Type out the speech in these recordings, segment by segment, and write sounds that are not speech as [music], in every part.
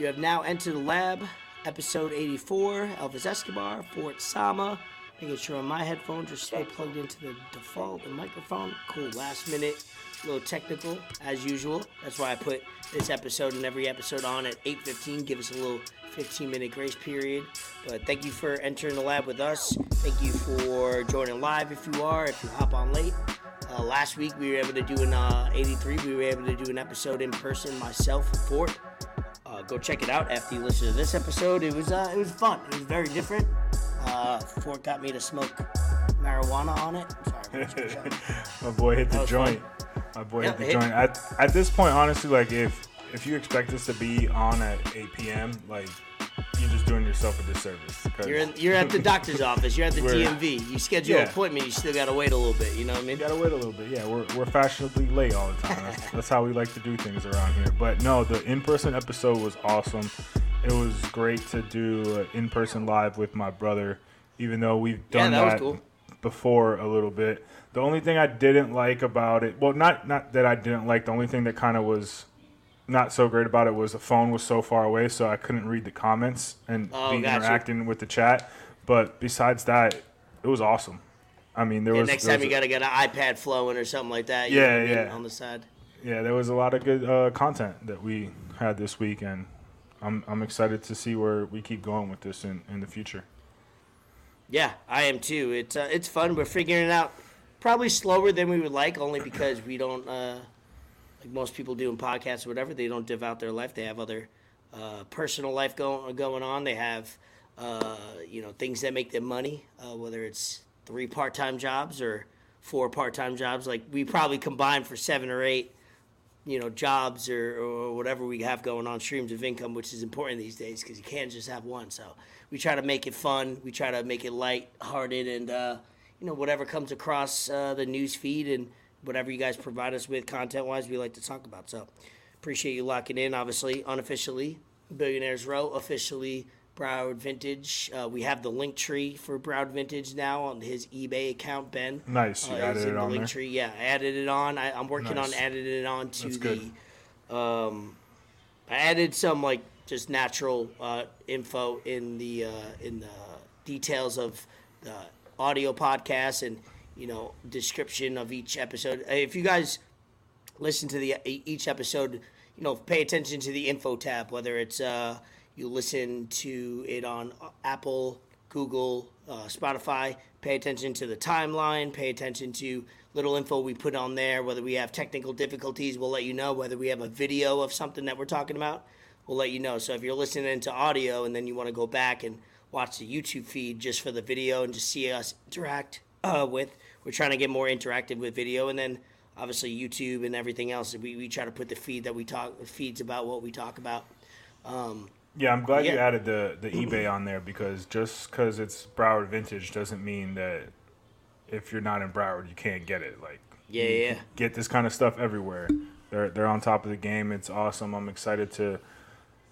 You have now entered the lab, episode 84, Elvis Escobar, Fort Sama. Making sure my headphones are still plugged into the default the microphone. Cool, last minute, a little technical as usual. That's why I put this episode and every episode on at 8:15. Give us a little 15 minute grace period. But thank you for entering the lab with us. Thank you for joining live if you are. If you hop on late. Uh, last week we were able to do an uh, 83. We were able to do an episode in person myself Fort. Go check it out after you listen to this episode. It was uh, it was fun. It was very different. Uh, Fort got me to smoke marijuana on it. Sorry, [laughs] My boy hit the joint. My boy hit the hit- joint. At, at this point, honestly, like if if you expect this to be on at 8 p.m., like you're just doing yourself a disservice. You're in, you're at the [laughs] doctor's office. You're at the DMV. You schedule an appointment. You still gotta wait a little bit. You know what I mean? You gotta wait a little bit. Yeah, we're, we're fashionably late all the time. That's, that's how we like to do things around here. But no, the in-person episode was awesome. It was great to do an in-person live with my brother, even though we've Yeah, done that was that, cool. before a little bit. The only thing I didn't like about it, well, not not that I didn't like. The only thing that kind of was not so great about it was the phone was so far away, so I couldn't read the comments and Oh, be gotcha. interacting with the chat. But besides that, it was awesome. I mean, there Yeah, was next there time was you gotta get an iPad flowing or something like that. You Yeah, know what I mean, yeah. On the side. yeah, there was a lot of good uh, content that we had this week, and I'm I'm excited to see where we keep going with this in, in the future. Yeah, I am too. It's uh, it's fun. We're figuring it out probably slower than we would like, only because we don't uh, like most people doing podcasts or whatever. They don't devote their life. They have other uh, personal life going going on. They have uh, you know things that make them money, uh, whether it's three part time jobs or four part time jobs. Like we probably combine for seven or eight you know jobs or, or whatever we have going on streams of income which is important these days because you can't just have one so we try to make it fun we try to make it light-hearted and uh, you know whatever comes across uh, the news feed and whatever you guys provide us with content wise we like to talk about so appreciate you locking in obviously unofficially billionaires row officially Broward Vintage. Uh, we have the link tree for Broward Vintage now on his eBay account, Ben. Nice, you Uh, added it the on link there. tree. Yeah, I added it on. I, I'm working on adding it on to That's the. good. Um, I added some like just natural uh, info in the uh, in the details of the audio podcast and you know description of each episode. Uh, If you guys listen to the each episode, you know, pay attention to the info tab. Whether it's uh, you listen to it on Apple, Google, uh, Spotify. Pay attention to the timeline. Pay attention to little info we put on there. Whether we have technical difficulties, we'll let you know. Whether we have a video of something that we're talking about, we'll let you know. So if you're listening to audio and then you want to go back and watch the YouTube feed just for the video and just see us interact uh, with, we're trying to get more interactive with video. And then obviously YouTube and everything else. We, we try to put the feed that we talk feeds about what we talk about. Um, Yeah, I'm glad you added the the eBay on there because just because it's Broward Vintage doesn't mean that if you're not in Broward you can't get it. Like Yeah, yeah. get this kind of stuff everywhere. They're they're on top of the game. It's awesome. I'm excited to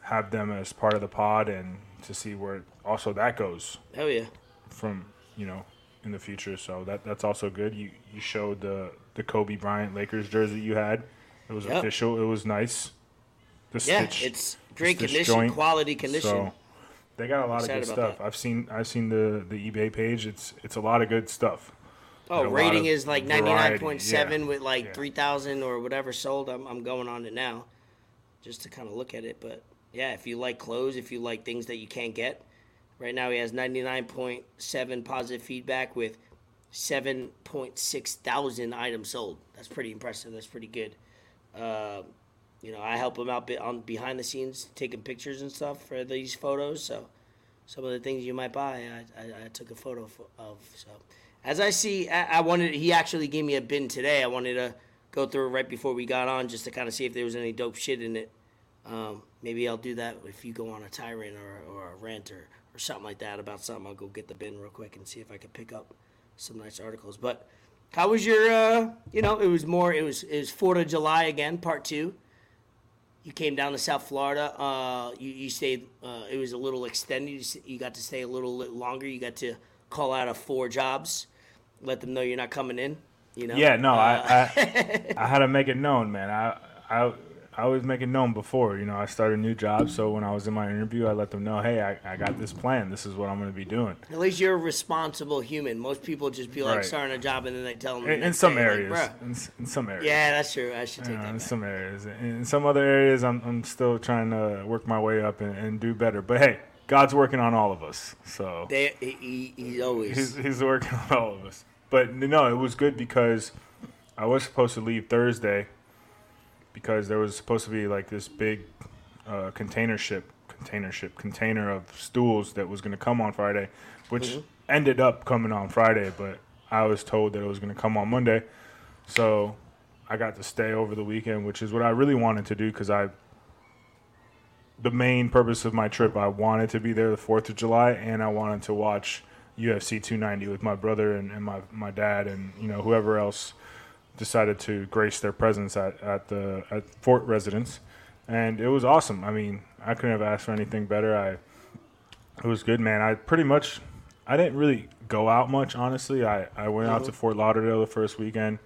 have them as part of the pod and to see where also that goes hell yeah. from you know in the future. So that that's also good. You you showed the the Kobe Bryant Lakers jersey you had. It was Yep. official. It was nice. The Yeah, stitch, it's great condition, joint. quality condition. So they got a lot of good stuff. that. I've seen I've seen the the eBay page. It's it's a lot of good stuff. Oh, rating is like ninety nine point seven yeah, with like yeah. three thousand or whatever sold. I'm I'm going on it now, just to kind of look at it. But yeah, if you like clothes, if you like things that you can't get, right now he has ninety nine point seven positive feedback with seven point six thousand items sold. That's pretty impressive. That's pretty good. Uh, you know, I help him out on behind the scenes, taking pictures and stuff for these photos. So some of the things you might buy, I, I, I took a photo of. So as I see, I, I wanted. He actually gave me a bin today. I wanted to go through it right before we got on, just to kind of see if there was any dope shit in it. Um, maybe I'll do that if you go on a tirade or, or a rant or, or something like that about something. I'll go get the bin real quick and see if I can pick up some nice articles. But how was your? Uh, you know, it was more. It was it was Fourth of July again, part two. You came down to South Florida. Uh, you, you stayed. Uh, it was a little extended. You, got to stay a little li- longer. You got to call out of four jobs, let them know you're not coming in. You know. Yeah, no, Uh, I, I [laughs] I had to make it known, man. I I I was making known before. You know, I started a new job, so when I was in my interview, I let them know, hey, I, I got this plan. This is what I'm going to be doing. At least you're a responsible human. Most people just be like Right. starting a job and then they tell them. the In, in some day, areas, "Bruh." in, in some areas. yeah, that's true. I should take You know, that. in back. some areas. In some other areas, I'm, I'm still trying to work my way up and, and do better. But hey, God's working on all of us. So They, he, he, he's always. he's, he's working [laughs] on all of us. But no, it was good because I was supposed to leave Thursday because there was supposed to be like this big uh, container ship, container ship, container of stools that was going to come on Friday, which ended up coming on Friday, but I was told that it was going to come on Monday. So I got to stay over the weekend, which is what I really wanted to do because I. The main purpose of my trip, I wanted to be there the 4th of July and I wanted to watch UFC 290 with my brother and, and my, my dad and you know whoever else decided to grace their presence at, at the at Fort residence, and it was awesome. I mean, I couldn't have asked for anything better. I it was good, man. I pretty much I didn't really go out much, honestly. I, I went out to mm-hmm. Fort Lauderdale the first weekend.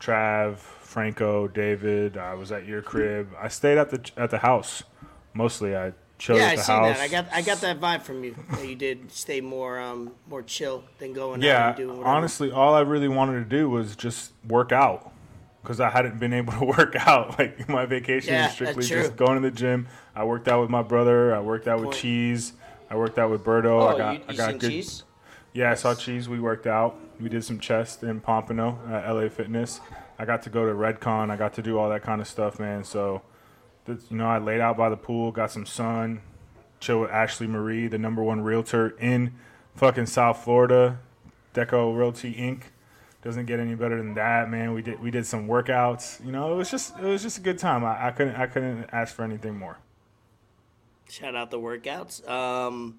Trav, Franco, David. I was at your mm-hmm. crib. I stayed at the at the house mostly. I yeah, at I the see house. that. I got I got that vibe from you. That you did stay more um more chill than going out Yeah, and doing whatever. honestly, all I really wanted to do was just work out because I hadn't been able to [laughs] work out. Like my vacation Yeah, was strictly just going to the gym. I worked out with my brother. I worked out with Point. Cheese. I worked out with Berto. Oh, I got, you, I got seen good. cheese? Yeah, I saw Cheese. We worked out. We did some chest in Pompano at LA Fitness. I got to go to Redcon. I got to do all that kind of stuff, man. So, you know, I laid out by the pool, got some sun, chill with Ashley Marie, the number one realtor in fucking South Florida, Deco Realty Inc. Doesn't get any better than that, man. We did we did some workouts. You know, it was just it was just a good time. I, I couldn't I couldn't ask for anything more. Shout out the workouts. Um,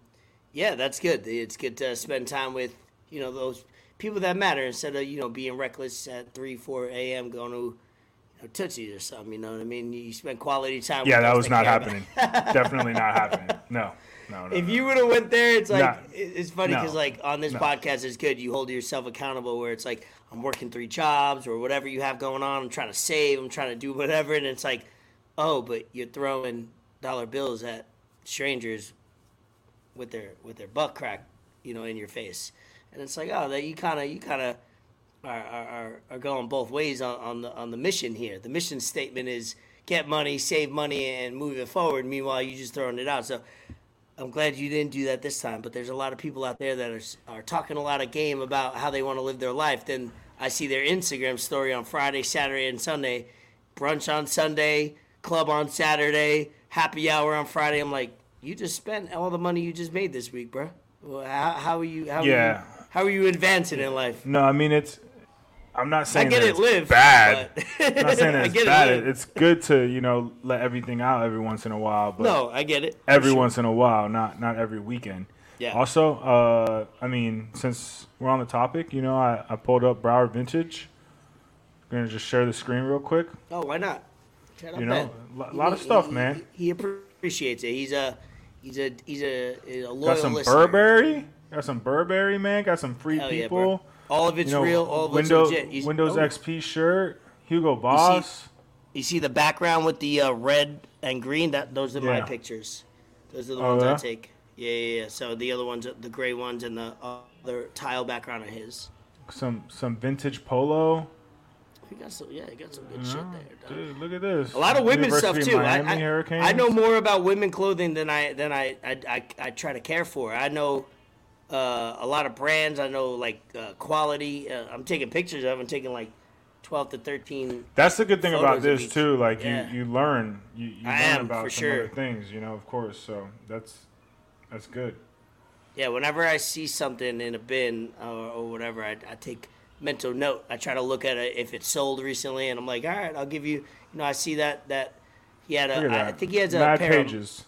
yeah, that's good. It's good to spend time with you know those people that matter instead of you know being reckless at three, four a.m. going to know, Tootsie's or something. You know what I mean? You spend quality time. Yeah, that was not happening. [laughs] Definitely not happening. No, no, no. If no. you would have went there, it's like it's funny because like on this podcast, it's good. You hold yourself accountable where it's like I'm working three jobs or whatever you have going on. I'm trying to save. I'm trying to do whatever, and it's like, oh, but you're throwing dollar bills at strangers with their with their butt crack, you know, in your face, and it's like, oh, that you kind of you kind of are, are, are, are going both ways on, on the on the mission here. The mission statement is get money, save money, and move it forward. Meanwhile, you just throwing it out. So I'm glad you didn't do that this time. But there's a lot of people out there that are are talking a lot of game about how they want to live their life. Then I see their Instagram story on Friday, Saturday, and Sunday, brunch on Sunday, club on Saturday, happy hour on Friday. I'm like, you just spent all the money you just made this week, bro. Well, how, how are you? How Are Yeah. you, how are you advancing in life? No, I mean it's. I'm not saying I get that it, it's live. bad. but- [laughs] I'm not saying that [laughs] it's get it, bad. live. it's good to you know let everything out every once in a while, but no, I get it. every sure. once in a while, not not every weekend. Yeah. Also, uh, I mean, since we're on the topic, you know, I, I pulled up Broward Vintage. I'm gonna just share the screen real quick. Oh, why not? Shout You know, a lot of stuff, he, man. He, he appreciates it. He's a he's a he's a, a loyal Got some listener. Burberry. Got some Burberry, man. Got some free Hell people. bro. All of it's you know, real. All of Windows it's legit. You- Windows oh, XP shirt. Hugo Boss. You see the background with the uh, red and green? That those are my pictures. Those are the Oh, ones yeah? I take. Yeah, yeah, yeah. So the other ones, the gray ones, and the other tile background are his. Some some vintage polo. He got some, yeah, he got some good shit there. dog. Dude, look at this. A lot of women's stuff too. I, I. I know more about women clothing than I than I I, I, I try to care for. I know uh, a lot of brands. I know like uh, quality. Uh, I'm taking pictures of. I'm taking like twelve to thirteen. That's the good thing about this too. Like Yeah. you, you learn, you, you I learn am, about for some sure. other things, you know, of course. So that's that's good. Yeah, whenever I see something in a bin or, or whatever, I, I take mental note. I try to look at it if it's sold recently, and I'm like, all right, I'll give you. You know, I see that that he had a. At I think he has a pair of pages.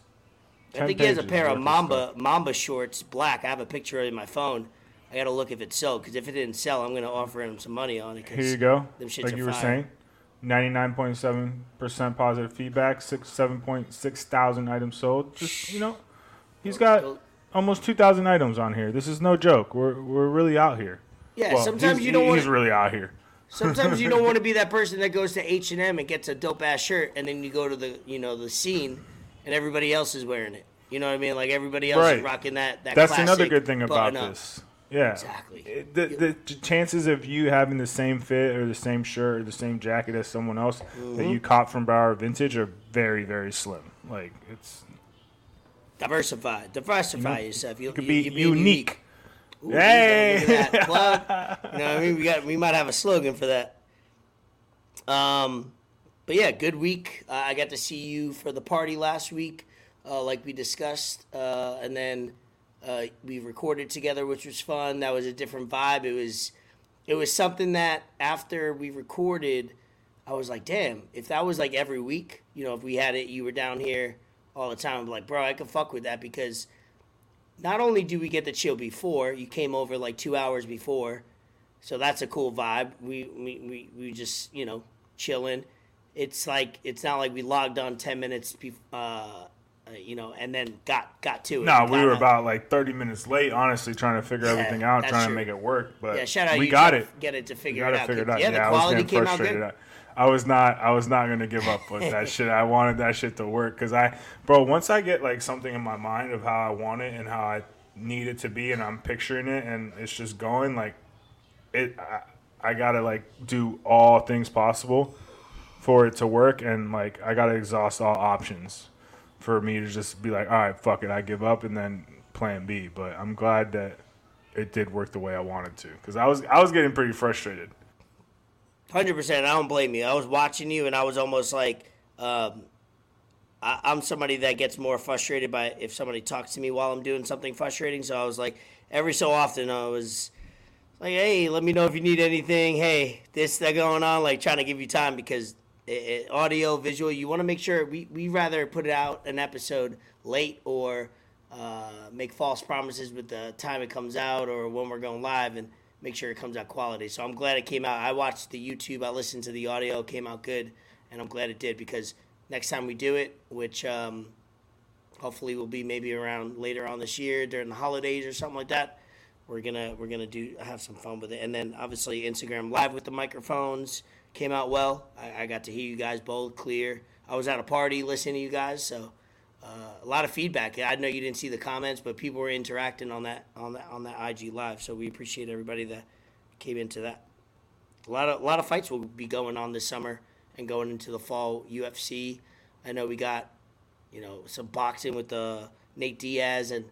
I think he has a pair of Mamba stuff. Mamba shorts, black. I have a picture of it in my phone. I got to look if it sold because if it didn't sell, I'm gonna offer him some money on it. Here you go. Like you were fire. saying, ninety-nine point seven percent positive feedback, six seven point six thousand items sold. Just you know, he's got almost two thousand items on here. This is no joke. We're we're really out here. Yeah, Well, sometimes you don't want. He's really out here. Sometimes you don't [laughs] want to be that person that goes to H and M and gets a dope ass shirt, and then you go to the you know the scene, and everybody else is wearing it. You know what I mean? Like everybody else Right. is rocking that. that That's another good thing about this. Yeah, Exactly. The, the chances of you having the same fit or the same shirt or the same jacket as someone else that Mm-hmm. you caught from Broward Vintage are very, very slim. Like it's Diversify, diversify yourself. You, it could be you're being unique. Ooh, Hey! that plug. [laughs] You know what I mean? We got we might have a slogan for that. Um, but yeah, good week. Uh, I got to see you for the party last week, uh, like we discussed, uh, and then uh, we recorded together, which was fun. That was a different vibe. It was it was something that after we recorded, I was like, damn, if that was like every week, you know, if we had it, you were down here all the time. I'm like, bro, I could fuck with that because not only do we get the chill before, you came over like two hours before, so that's a cool vibe. We we, we, we just you know chilling. It's like it's not like we logged on ten minutes, uh, uh, you know, and then got got to it. No, we were out. about like 30 minutes late, honestly, trying to figure Yeah, everything out, trying true. to make it work. But yeah. Shout out we got it. Get it to We figure got it to out. figure it out. Yeah, the I was quality getting came out frustrated. good. I was not. I was not gonna give up with that [laughs] shit. I wanted that shit to work because I, bro. Once I get like something in my mind of how I want it and how I need it to be, and I'm picturing it, and it's just going like, it. I, I gotta like do all things possible for it to work, and like I gotta exhaust all options for me to just be like, all right, fuck it, I give up, and then plan B. But I'm glad that it did work the way I wanted to because I was I was getting pretty frustrated. Hundred percent. I don't blame you. I was watching you, and I was almost like, um, I, I'm somebody that gets more frustrated by if somebody talks to me while I'm doing something frustrating. So I was like, every so often, I was like, hey, let me know if you need anything. Hey, this that going on. Like trying to give you time because it, audio, visual, you want to make sure we we rather put it out an episode late or uh, make false promises with the time it comes out or when we're going live and make sure it comes out quality. So I'm glad it came out. I watched the YouTube, I listened to the audio, it came out good, and I'm glad it did because next time we do it, which um, hopefully will be maybe around later on this year during the holidays or something like that. We're gonna we're gonna do have some fun with it, and then obviously Instagram live with the microphones came out well. I, I got to hear you guys both clear. I was at a party listening to you guys, so uh, a lot of feedback. I know you didn't see the comments, but people were interacting on that on that on that IG live. So we appreciate everybody that came into that. A lot of a lot of fights will be going on this summer and going into the fall UFC. I know we got you know some boxing with uh, Nate Diaz and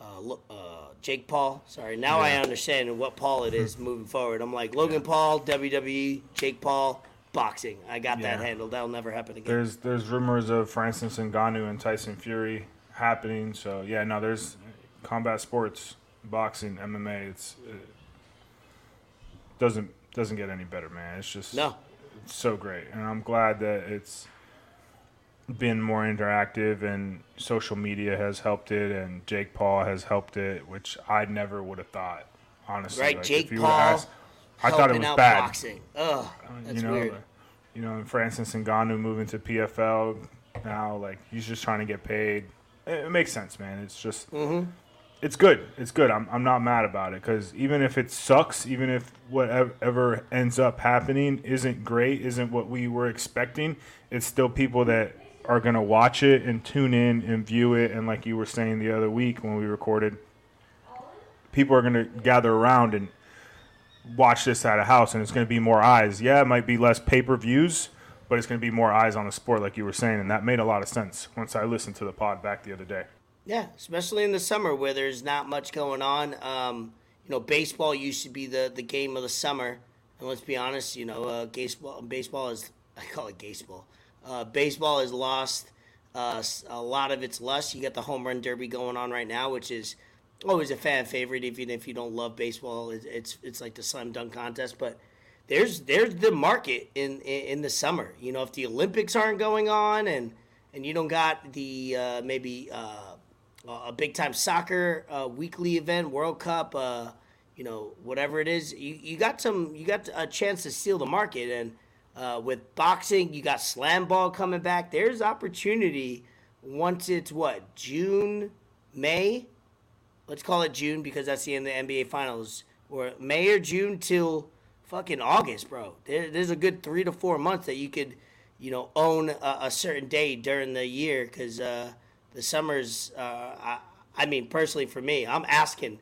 uh, uh, Jake Paul. Sorry, now I understand what Paul it is moving forward. I'm like Logan Paul, WWE, Jake Paul, boxing. I got that handled. That'll never happen again. There's there's rumors of Francis Ngannou and Tyson Fury happening. So yeah, no, there's combat sports, boxing, MMA. It's it doesn't doesn't get any better, man. It's just no, it's so great, and I'm glad that it's been more interactive and social media has helped it, and Jake Paul has helped it, which I never would have thought. Honestly, Right, Like, Jake Paul asked- I thought it was bad. boxing. Ugh, that's you know, weird. you know, and Francis Ngannou moving to PFL now, like he's just trying to get paid. It, it makes sense, man. It's just, Mm-hmm. it's good. It's good. I'm, I'm not mad about it because even if it sucks, even if whatever ends up happening isn't great, isn't what we were expecting, it's still people that are gonna watch it and tune in and view it. And like you were saying the other week when we recorded, people are gonna gather around and watch this at a house and it's going to be more eyes. Yeah, it might be less pay per views, but it's going to be more eyes on the sport, like you were saying. And that made a lot of sense once I listened to the pod back the other day. Yeah, especially in the summer where there's not much going on. Um, you know, baseball used to be the, the game of the summer, and let's be honest, you know, uh, baseball baseball is [laughs] I call it baseball. Uh, baseball has lost uh, a lot of its lust. You got the home run derby going on right now, which is always a fan favorite. Even if you don't love baseball, it's it's, it's like the slam dunk contest, but. There's there's the market in, in in the summer. You know, if the Olympics aren't going on and and you don't got the uh, maybe uh, a big time soccer uh, weekly event, World Cup, uh, you know, whatever it is, you, you got some, you got a chance to steal the market. And uh, with boxing, you got slam ball coming back. There's opportunity once it's what June, May. Let's call it June because that's the end of the NBA Finals, or May or June till fucking August, bro. There, there's a good three to four months that you could, you know, own a, a certain day during the year because uh, the summers. Uh, I, I mean, personally for me, I'm asking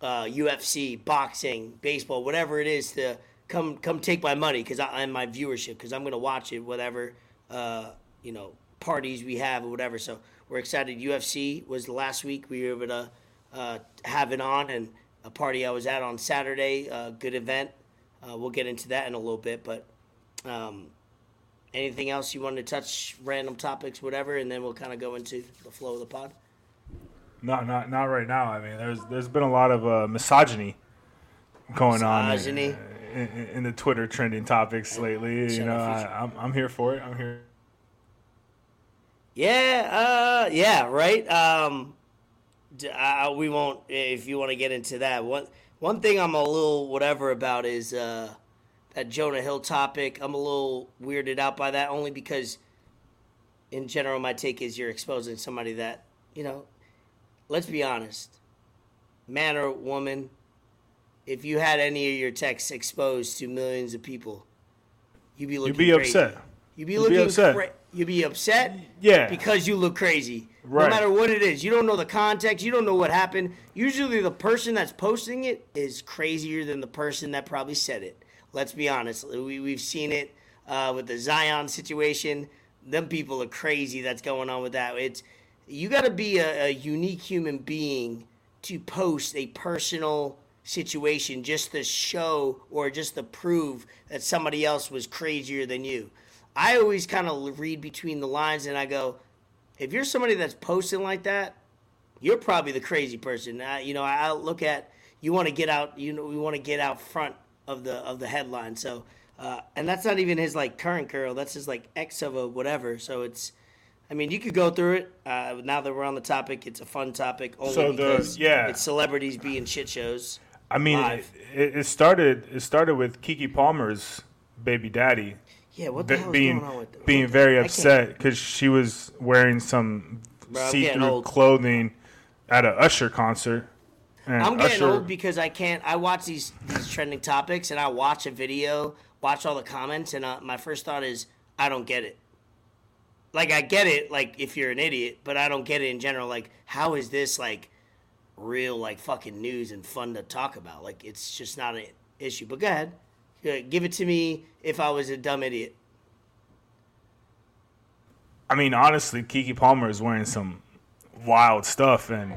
uh, UFC, boxing, baseball, whatever it is to come come take my money because I and my viewership because I'm gonna watch it whatever uh, you know parties we have or whatever. So we're excited. UFC was the last week we were able to uh, have it on and a party I was at on Saturday. Uh, good event. Uh, we'll get into that in a little bit, but um, anything else you want to touch? Random topics, whatever, and then we'll kind of go into the flow of the pod. No, not not right now. I mean, there's there's been a lot of uh, misogyny going Misogyny. on in, in, in the Twitter trending topics lately. You know, I, Future. I'm I'm here for it. I'm here. Yeah, uh, yeah, right. Um, uh, we won't if you want to get into that. One one thing I'm a little whatever about is uh, that Jonah Hill topic. I'm a little weirded out by that only because, in general, my take is you're exposing somebody that you know. Let's be honest, man or woman, if you had any of your texts exposed to millions of people, you'd be looking. You'd be crazy. upset. You'd be You'd looking be upset. cra- you'd be upset Yeah. because you look crazy. Right. No matter what it is, you don't know the context, you don't know what happened. Usually, the person that's posting it is crazier than the person that probably said it. Let's be honest. We, we've seen it uh, with the Zion situation. Them people are crazy that's going on with that. It's you got to be a, a unique human being to post a personal situation just to show or just to prove that somebody else was crazier than you. I always kind of read between the lines and I go, if you're somebody that's posting like that, you're probably the crazy person. I, you know, I look at you want to get out. You know, we want to get out front of the of the headline. So, uh, and that's not even his like current girl. That's his like ex of a whatever. So it's, I mean, you could go through it. Uh, now that we're on the topic, it's a fun topic only So the- because yeah. it's celebrities being shit shows. I mean, it, it started it started with Keke Palmer's baby daddy Yeah, what the be- hell being going on with being what very can't- upset because she was wearing some Bro, see-through clothing at a Usher concert. And I'm getting Usher, old because I can't. I watch these these trending topics and I watch a video, watch all the comments, and uh, my first thought is I don't get it. Like I get it, like if you're an idiot, but I don't get it in general. Like how is this like real, like fucking news and fun to talk about? Like it's just not an issue. But go ahead, give it to me if I was a dumb idiot. I mean, honestly, Keke Palmer is wearing some wild stuff, and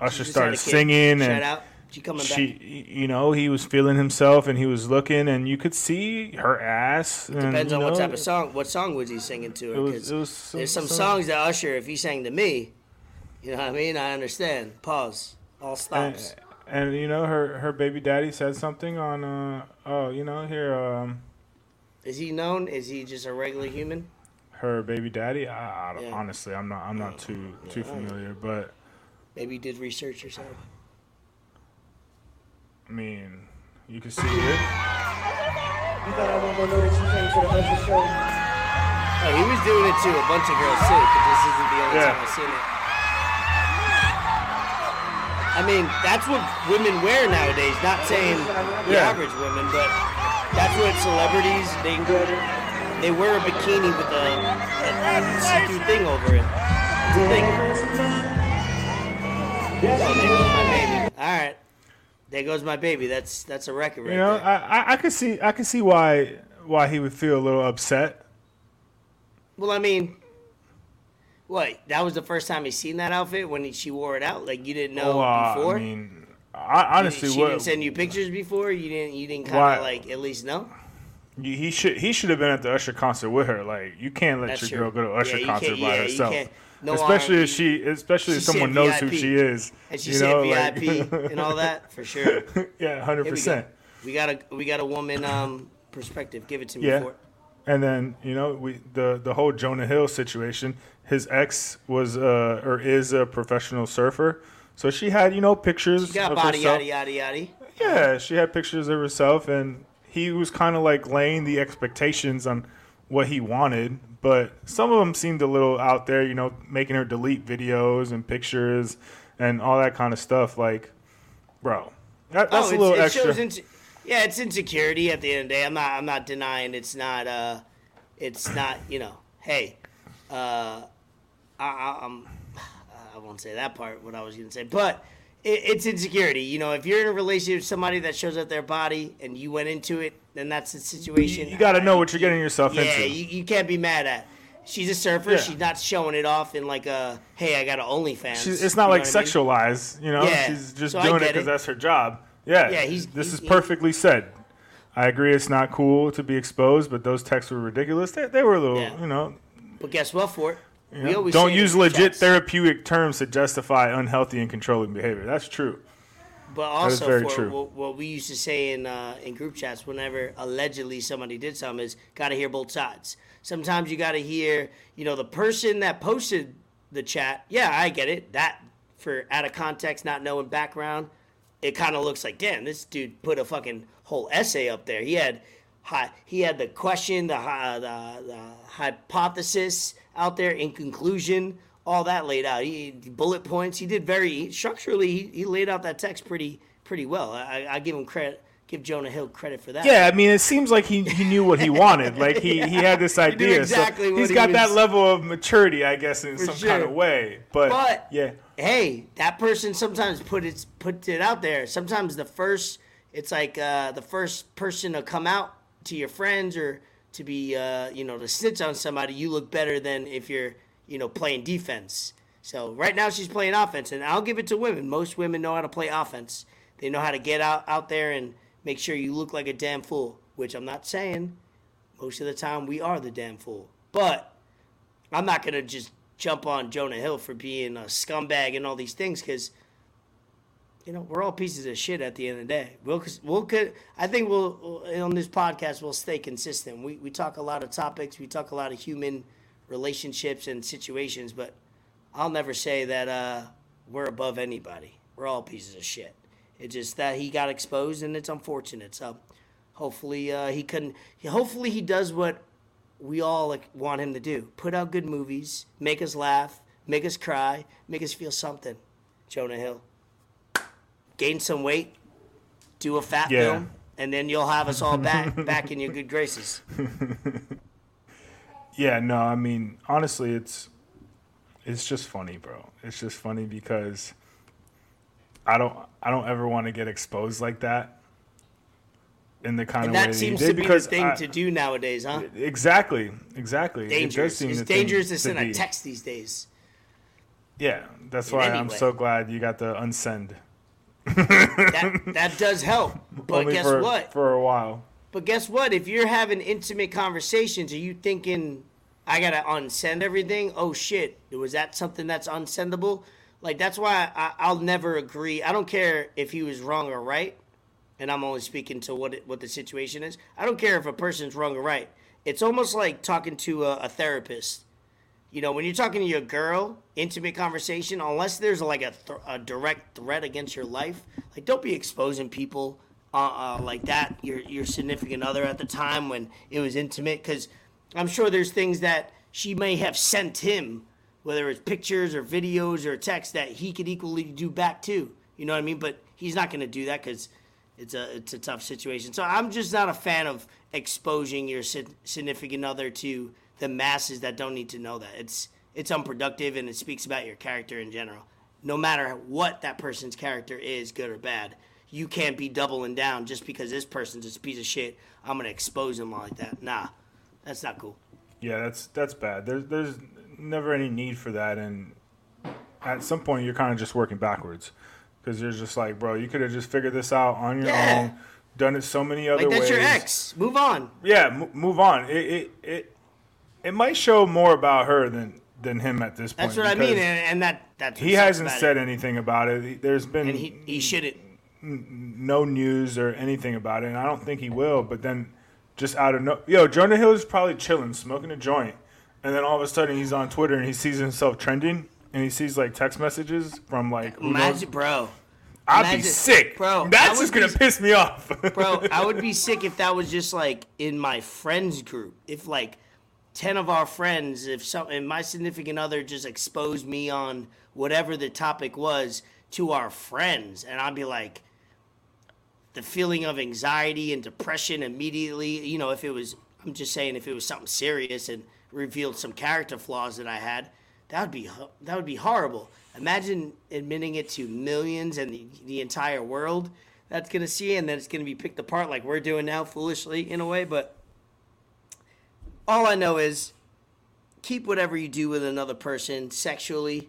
Usher started had a kid. singing, Shout and out. She coming back. she, you know, he was feeling himself, and he was looking, and you could see her ass. And, Depends on what type of song. What song was he singing to her? It was- it was some- there's some some- songs that Usher, if he sang to me, you know what I mean. I understand. Pause. All And, stops. and you know, her her baby daddy said something on, uh, oh, you know, here, um, Is he known? Is he just a regular human? her baby daddy. I, I Yeah. honestly, I'm not, I'm not too too Yeah, I familiar, but Maybe he did research or something. I mean, you can see it. You thought I wasn't gonna know that you came to the Usher show? Oh, he was doing it to a bunch of girls too, but this isn't the only Yeah. time I've seen it. I mean, that's what women wear nowadays. Not saying the Yeah. average women, but that's what celebrities they they wear a bikini with a, a see-through thing over it. It's a thing. Oh, there goes my baby. All right, there goes my baby. That's that's a record right You know, there. I, I I could see I could see why why he would feel a little upset. Well, I mean, what? That was the first time he seen that outfit when he, she wore it out. Like you didn't know Well, before. I mean, I, honestly, she what didn't send you pictures before. You didn't. You didn't kind of like at least know. he should he should have been at the Usher concert with her. Like you can't let That's your true. girl go to Usher Yeah, concert by yeah, herself. no especially if she especially if someone knows who she is. And she you said know, VIP like- and all [laughs] that for sure. [laughs] Yeah, hundred percent. We got a we got a woman um perspective. Give it to me. Yeah. For. And then you know we the the whole Jonah Hill situation. His ex was uh or is a professional surfer, so she had you know pictures. She got of body herself. yada yada yada. Yeah, she had pictures of herself, and he was kind of like laying the expectations on what he wanted. But some of them seemed a little out there, you know, making her delete videos and pictures and all that kind of stuff. Like, bro, that, that's oh, a little it extra. into. Yeah, it's insecurity at the end of the day. I'm not I'm not denying it's not uh it's not, you know, hey, uh I, I'm I won't say that part what I was going to say, but it, it's insecurity. You know, if you're in a relationship with somebody that shows up their body and you went into it, then that's the situation. You, you got to know what you're getting yourself yeah, into. you, you can't be mad at. She's a surfer. Yeah. She's not showing it off in like a hey, I got an OnlyFans. She's, it's not You know like what I mean? sexualized, you know. Yeah, She's just so doing it because that's her job. Yeah, Yeah, he's- this he- is perfectly said. I agree, it's not cool to be exposed, but those texts were ridiculous. They, they were a little, Yeah. you know. But guess what? For it, you we always don't use legit chats, therapeutic terms to justify unhealthy and controlling behavior. That's true. But also, very for true. What, what we used to say in uh, in group chats, whenever allegedly somebody did something, is got to hear both sides. Sometimes you got to hear, you know, the person that posted the chat. Yeah, I get it. That for out of context, not knowing background, it kind of looks like, damn, this dude put a fucking whole essay up there. He had, hi, he had the question, the, hy- the the hypothesis out there, in conclusion, all that laid out. He bullet points. He did very structurally. He, he laid out that text pretty pretty well. I, I give him credit. Give Jonah Hill credit for that. Yeah, I mean, it seems like he, he knew what he wanted. [laughs] Like he, he had this idea. exactly so what he's he got that level of maturity, I guess, in some kind of way. But, But- yeah, hey, that person sometimes put it put it out there. Sometimes the first, it's like uh, the first person to come out to your friends or to be, uh, you know, to snitch on somebody. You look better than if you're, you know, playing defense. So right now she's playing offense, and I'll give it to women. Most women know how to play offense. They know how to get out out there and make sure you look like a damn fool. Which I'm not saying. Most of the time we are the damn fool, but I'm not gonna just jump on Jonah Hill for being a scumbag and all these things because you know we're all pieces of shit at the end of the day. We'll we'll I think we'll on this podcast we'll stay consistent. We we talk a lot of topics. We talk a lot of human relationships and situations, but I'll never say that uh, we're above anybody. We're all pieces of shit. It's just that he got exposed and it's unfortunate. So hopefully uh, he couldn't. Hopefully he does what we all like, want him to do: put out good movies, make us laugh, make us cry, make us feel something. Jonah Hill, gain some weight, do a fat Yeah. film, and then you'll have us all back [laughs] back in your good graces. [laughs] Yeah, no, I mean, honestly, it's it's just funny, bro. It's just funny because I don't I don't ever want to get exposed like that in the kind And of that he seems to be the thing I- to do nowadays, huh? Exactly, exactly. Dangerous. It's dangerous to to send a text these days. Yeah, that's In why I'm way. so glad you got the unsend. That that does help. But Only guess for, what? For a while. But guess what? If you're having intimate conversations, are you thinking I gotta unsend everything? Oh shit! Was that something that's unsendable? Like that's why I, I'll never agree. I don't care if he was wrong or right, and I'm only speaking to what it, what the situation is. I don't care if a person's wrong or right. It's almost like talking to a, a therapist. You know, when you're talking to your girl, intimate conversation, unless there's like a, th- a direct threat against your life, like don't be exposing people uh, uh, like that. Your your significant other at the time when it was intimate, because I'm sure there's things that she may have sent him, whether it's pictures or videos or text that he could equally do back too. You know what I mean? But he's not going to do that because it's a it's a tough situation. So I'm just not a fan of exposing your significant other to the masses that don't need to know that. It's it's unproductive and it speaks about your character in general. No matter what that person's character is, good or bad, you can't be doubling down just because this person's a piece of shit. I'm gonna expose him like that. Nah, that's not cool. Yeah, that's that's bad. There's there's never any need for that, and at some point you're kind of just working backwards because you're just like, bro, you could have just figured this out on your Yeah. own, done it so many other Like that's ways. your ex. Move on. Yeah, m- move on. It, it it it might show more about her than than him at this point. That's what I mean, and, and that that's He hasn't said it. anything about it. There's been and he he shouldn't. no news or anything about it, and I don't think he will. But then, just out of no, yo, Jonah Hill is probably chilling, smoking a joint, and then all of a sudden he's on Twitter and he sees himself trending, and he sees like text messages from like who knows- Imagine, bro. I'd be sick, bro, That's just gonna be- piss me off, [laughs] Bro, I would be sick if that was just like in my friends group. If like ten of our friends, if some, and my significant other just exposed me on whatever the topic was to our friends, and I'd be like, the feeling of anxiety and depression immediately. You know, if it was, I'm just saying, if it was something serious and revealed some character flaws that I had, that would be that would be horrible. Imagine admitting it to millions and the, the entire world that's gonna see, and then it's gonna be picked apart like we're doing now, foolishly in a way. But all I know is keep whatever you do with another person sexually,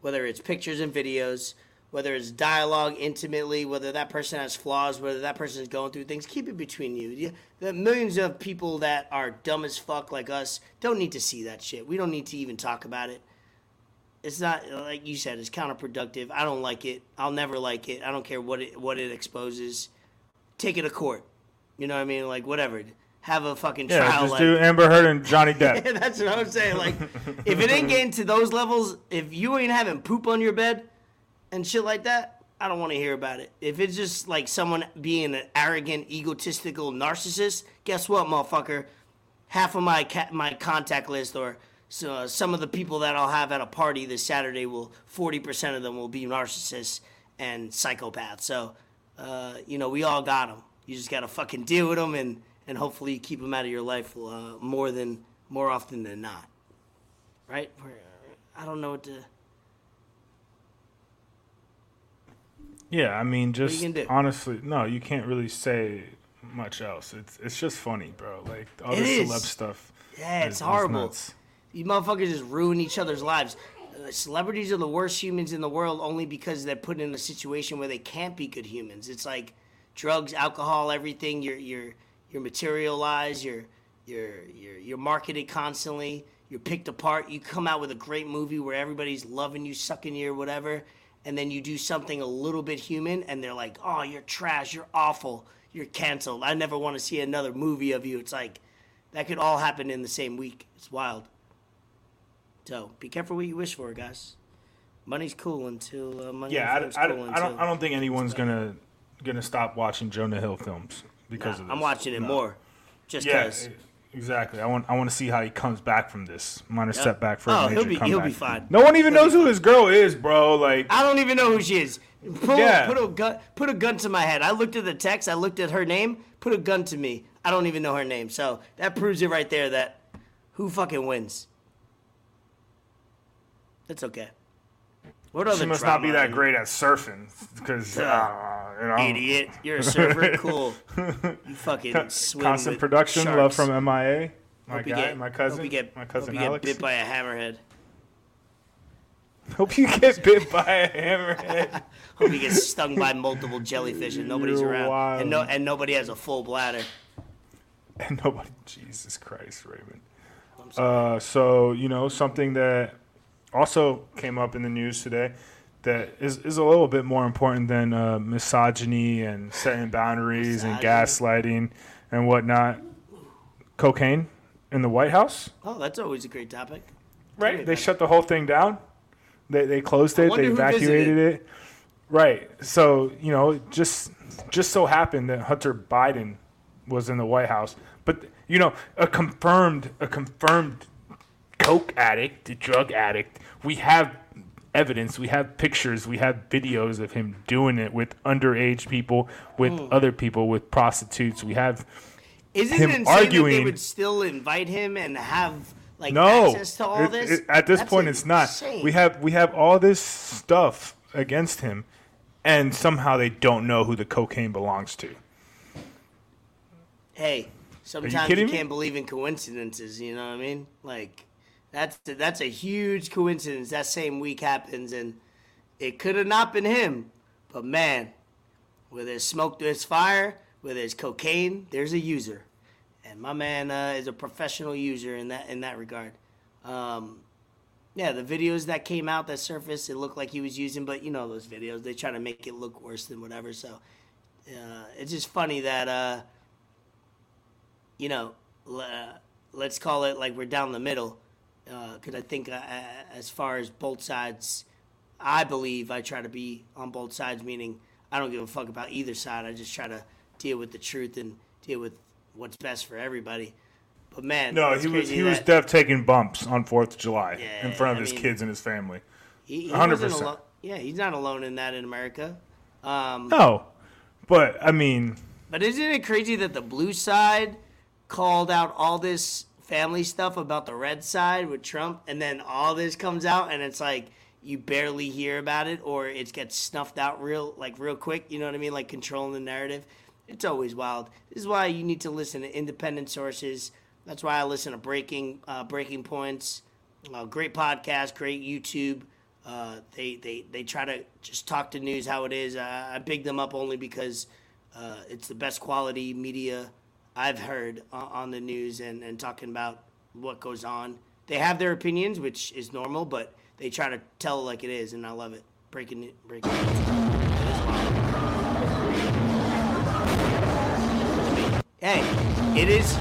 whether it's pictures and videos, whether it's dialogue intimately, whether that person has flaws, whether that person is going through things, keep it between you. The millions of people that are dumb as fuck like us don't need to see that shit. We don't need to even talk about it. It's not like you said. It's counterproductive. I don't like it. I'll never like it. I don't care what it what it exposes. Take it to court. You know what I mean? Like whatever. Have a fucking Yeah, trial. just like, do Amber Heard and Johnny [laughs] Depp. yeah, That's what I'm saying. Like, [laughs] if it ain't getting to those levels, if you ain't having poop on your bed and shit like that, I don't want to hear about it. If it's just like someone being an arrogant, egotistical narcissist, guess what, motherfucker? Half of my ca- my contact list or so, uh, some of the people that I'll have at a party this Saturday will 40% of them will be narcissists and psychopaths. So, uh, you know, we all got them. You just got to fucking deal with them and, and hopefully you keep them out of your life uh, more than more often than not. Right? I don't know what to. Yeah, I mean, just you honestly, no, you can't really say much else. It's it's just funny, bro. Like all It this is. celeb stuff. Yeah, it's is horrible. These motherfuckers just ruin each other's lives. Uh, celebrities are the worst humans in the world only because they're put in a situation where they can't be good humans. It's like drugs, alcohol, everything. You're you're you're materialized. You're you're you're you're marketed constantly. You're picked apart. You come out with a great movie where everybody's loving you, sucking you, or whatever, and then you do something a little bit human, and they're like, "Oh, you're trash. You're awful. You're canceled. I never want to see another movie of you." It's like that could all happen in the same week. It's wild. So be careful what you wish for, guys. Money's cool until uh, money. Yeah, I, I, cool I don't I don't think anyone's gonna gonna stop watching Jonah Hill films because Nah, of this. I'm watching it No. more, just Yeah, because. exactly. I want I want to see how he comes back from this minor setback for Oh, a major he'll be- he'll be fine. No one even He'll knows who his girl is, bro. Like, I don't even know who she is. Yeah. Put a gun. Put a gun to my head. I looked at the text. I looked at her name. Put a gun to me. I don't even know her name. So that proves it right there. That who fucking wins. That's okay. What other she must not be that great at surfing because uh, you know, Idiot. You're a surfer. [laughs] cool. You fucking swim constant production. sharks. Love from MIA. My Hope guy, get- my cousin, Hope you get, my cousin hope you Alex. get bit by a hammerhead. Hope you get bit by a hammerhead. [laughs] Hope you get stung by multiple jellyfish and nobody's You're around, and no, and nobody has a full bladder. and nobody. Jesus Christ, Raymond. Uh, so you know something that also came up in the news today that is, is a little bit more important than uh, misogyny and setting boundaries and gaslighting and whatnot. Cocaine in the White House, Oh, that's always a great topic. right? They shut the whole thing down. They they closed it. They evacuated it. Right. So you know, it just just so happened that Hunter Biden was in the White House, but you know, a confirmed a confirmed coke addict, a drug addict. We have evidence. We have pictures. We have videos of him doing it with underage people, with Hmm. other people, with prostitutes. We have Isn't Him it insane that they would still invite him and have like no. access to all It- this? it- at this That's point, it's not. We have we have all this stuff against him, and somehow they don't know who the cocaine belongs to. Hey, sometimes kidding you, me? can't believe in coincidences. You know what I mean? Like that's that's a huge coincidence. That same week happens, and it could have not been him. But man, where there's smoke, there's fire. Where there's cocaine, there's a user, and my man uh, is a professional user in that in that regard. Um, yeah, the videos that came out that surfaced, it looked like he was using, but you know those videos, they try to make it look worse than whatever. So uh, it's just funny that. Uh, you know, uh, let's call it like we're down the middle. Because I think, uh, uh, as far as both sides, I believe I try to be on both sides, meaning I don't give a fuck about either side. I just try to deal with the truth and deal with what's best for everybody. But man, No, he was he was that def taking bumps on Fourth of July in front of I his mean- kids and his family. he 100%. alo- Yeah, he's not alone in that in America. Um, No, But I mean, But isn't it crazy that the blue side called out all this family stuff about the red side with Trump, and then all this comes out, and it's like you barely hear about it, or it gets snuffed out real like real quick. You know what I mean? Like controlling the narrative. It's always wild. This is why you need to listen to independent sources. That's why I listen to Breaking uh, Breaking Points. Uh, great podcast, great YouTube. Uh, they, they they try to just talk to news how it is. Uh, I big them up only because uh, it's the best quality media I've heard on, the news and, and talking about what goes on. They have their opinions, which is normal, but they try to tell like it is, and I love it. Breaking it, breaking it. Hey, it is.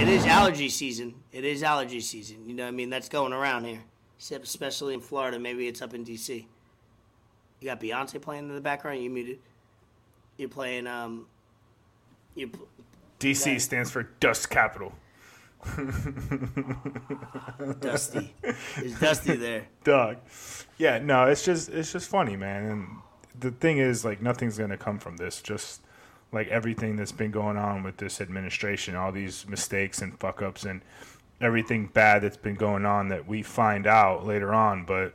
It is allergy season. It is allergy season. You know what I mean? That's going around here. Except especially in Florida. Maybe it's up in D.C. You got Beyonce playing in the background. You muted. You're playing. Um. You. DC Yeah. stands for Dust Capital. Dusty. Is Dusty there? Dog. Yeah, no, it's just it's just funny, man. And the thing is, like, nothing's gonna come from this. Just like everything that's been going on with this administration, all these mistakes and fuck ups and everything bad that's been going on that we find out later on, but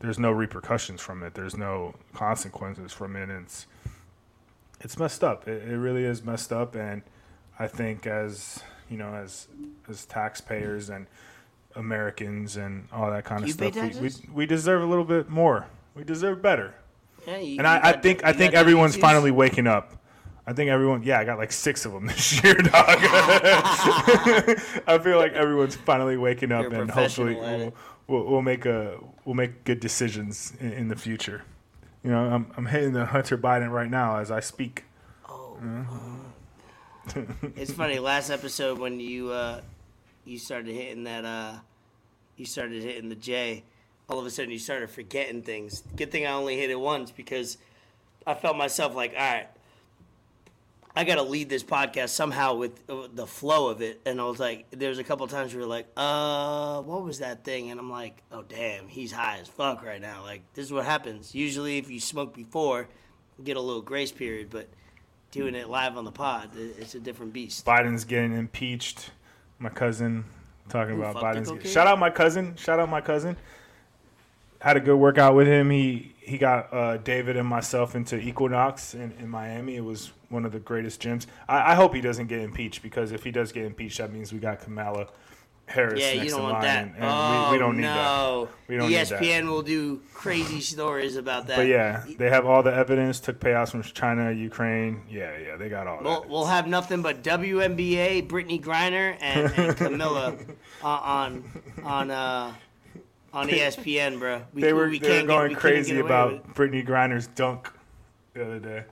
there's no repercussions from it. There's no consequences from it. And it's it's messed up. It, it really is messed up. And I think as you know, as as taxpayers and Americans and all that kind of stuff, we, we we deserve a little bit more. We deserve better. Yeah, you, And I, I think I think everyone's finally. finally waking up. I think everyone, yeah, I got like six of them [laughs] this year, dog. [laughs] I feel like everyone's finally waking up, You're and hopefully we'll, we'll, we'll make a we'll make good decisions in, in the future. You know, I'm I'm hitting the Hunter Biden right now as I speak. Oh [laughs] it's funny. Last episode when you uh, you started hitting that uh, you started hitting the J. All of a sudden, you started forgetting things. Good thing I only hit it once because I felt myself like, all right, I got to lead this podcast somehow with uh, the flow of it. And I was like, there's a couple times where you're like, uh, what was that thing? And I'm like, oh damn, he's high as fuck right now. Like this is what happens. Usually, if you smoke before, you get a little grace period, but doing it live on the pod, it's a different beast. Biden's getting impeached. My cousin talking Who, about Biden's. cocaine? Shout out my cousin. Shout out my cousin. Had a good workout with him. He he got uh, David and myself into Equinox in, in Miami. It was one of the greatest gyms. I, I hope he doesn't get impeached because if he does get impeached, that means we got Kamala Harris Yeah, next you don't in want line, that. and, and oh, we, we don't need that. no. We don't need that. ESPN will do crazy stories about that. But yeah, they have all the evidence. Took payouts from China, Ukraine. Yeah, yeah, they got all We'll, that. we'll have nothing but WNBA, Brittney Griner, and, and [laughs] Camilla uh, on on uh, on ESPN, bro. We, they were we they were can't going get, we crazy get away with it. about Brittney Griner's dunk the other day.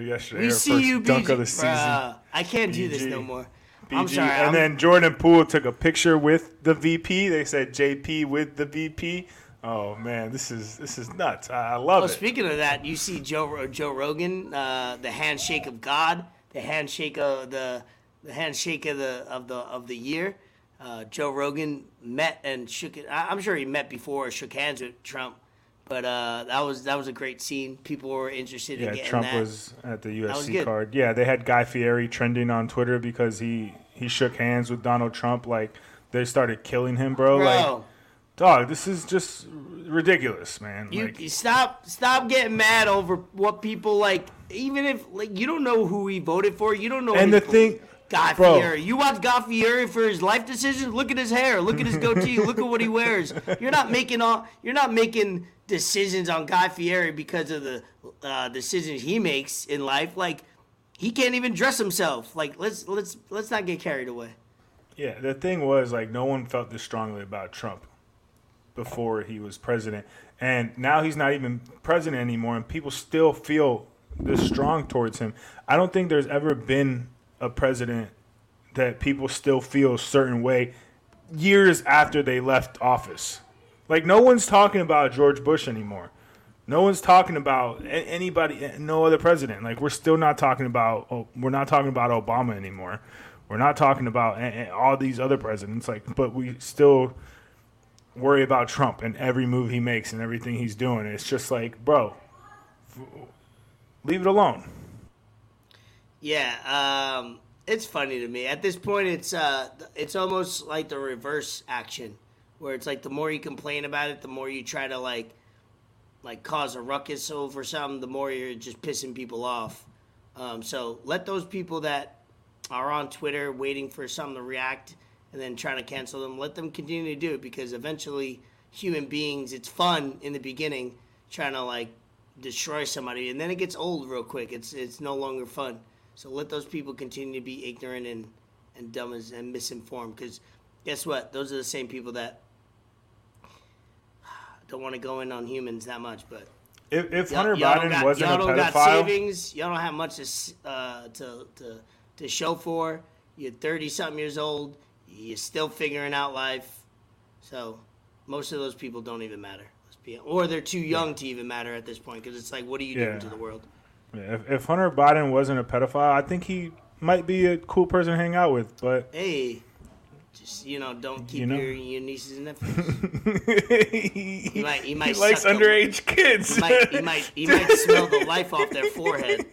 Yesterday, We see you, dunk BG. of the season. Bruh, I can't do this no more. I'm BG. sorry. And I'm- then Jordan Poole took a picture with the VP. They said JP with the VP. Oh man, this is this is nuts. I, I love Well, it. speaking of that, you see Joe Joe Rogan, uh, the handshake of God, the handshake of the the handshake of the of the of the year. Uh, Joe Rogan met and shook it. I'm sure he met before or shook hands with Trump, but uh, that was that was a great scene. People were interested in yeah, getting Trump that. was at the UFC card. Yeah, they had Guy Fieri trending on Twitter because he he shook hands with Donald Trump. Like they started killing him, bro. Like dog, this is just ridiculous, man. you, like, you stop stop getting mad over what people like. Even if like you don't know who he voted for, you don't know. and the thing, Guy Bro. Fieri. You watch Guy Fieri for his life decisions. Look at his hair. Look at his goatee. look at what he wears. You're not making all. You're not making decisions on Guy Fieri because of the uh, decisions he makes in life. Like he can't even dress himself. Like let's let's let's not get carried away. Yeah, the thing was like no one felt this strongly about Trump before he was president, and now he's not even president anymore, and people still feel this strong towards him. I don't think there's ever been a president that people still feel a certain way years after they left office. Like no one's talking about George Bush anymore. No one's talking about anybody, no other president. Like we're still not talking about. oh, We're not talking about Obama anymore. We're not talking about all these other presidents. Like, but we still worry about Trump and every move he makes and everything he's doing. It's just like, bro, leave it alone. Yeah, um, it's funny to me. At this point, it's uh, it's almost like the reverse action, where it's like the more you complain about it, the more you try to like, like cause a ruckus over something, the more you're just pissing people off. Um, so let those people that are on Twitter waiting for something to react and then trying to cancel them, let them continue to do it because eventually, human beings, it's fun in the beginning trying to like destroy somebody, and then it gets old real quick. It's it's no longer fun. So let those people continue to be ignorant and, and dumb as, and misinformed. Because guess what? Those are the same people that [sighs] don't want to go in on humans that much. But If, if y'all, Hunter y'all Biden got, wasn't y'all don't got pedophile, savings. Y'all don't have much to, uh, to to to show for. You're thirty something years old. You're still figuring out life. So most of those people don't even matter. Let's be, or they're too young to even matter at this point. Because it's like, what are you Yeah. doing to the world? Yeah, if, if Hunter Biden wasn't a pedophile, I think he might be a cool person to hang out with. But Hey, just you know, don't keep You know? your, your nieces and nephews. [laughs] he, might- he might likes suck the- underage kids. He might, he might, he might [laughs] smell the life off their forehead.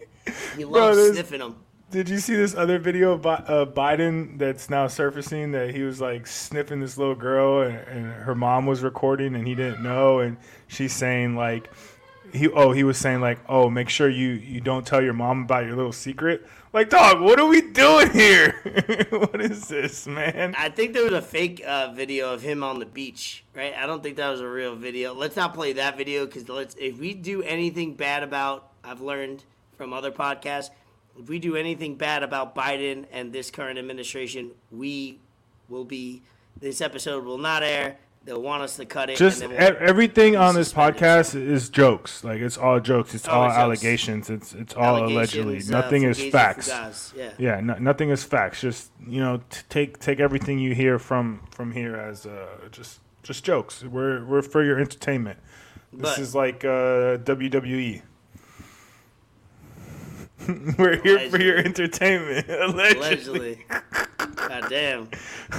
He loves there's- sniffing them. Did you see this other video of uh, Biden that's now surfacing that he was like sniffing this little girl and, and her mom was recording and he didn't know and she's saying like he oh he was saying like oh make sure you you don't tell your mom about your little secret like dog what are we doing here [laughs] what is this man I think there was a fake uh, video of him on the beach, right? I don't think that was a real video. Let's not play that video because let's. If we do anything bad about, I've learned from other podcasts, if we do anything bad about Biden and this current administration, we will be. This episode will not air. They'll want us to cut it. just we'll- everything on this podcast is jokes like it's all jokes it's Oh, all it's jokes. allegations it's it's all allegedly allegations, uh, nothing is facts Yeah. Yeah, no, nothing is facts. Just you know, t- take take everything you hear from from here as uh, just just jokes. We're we're for your entertainment. This But- is like uh, WWE. [laughs] we're here for your entertainment. [laughs] Allegedly. Allegedly. God damn.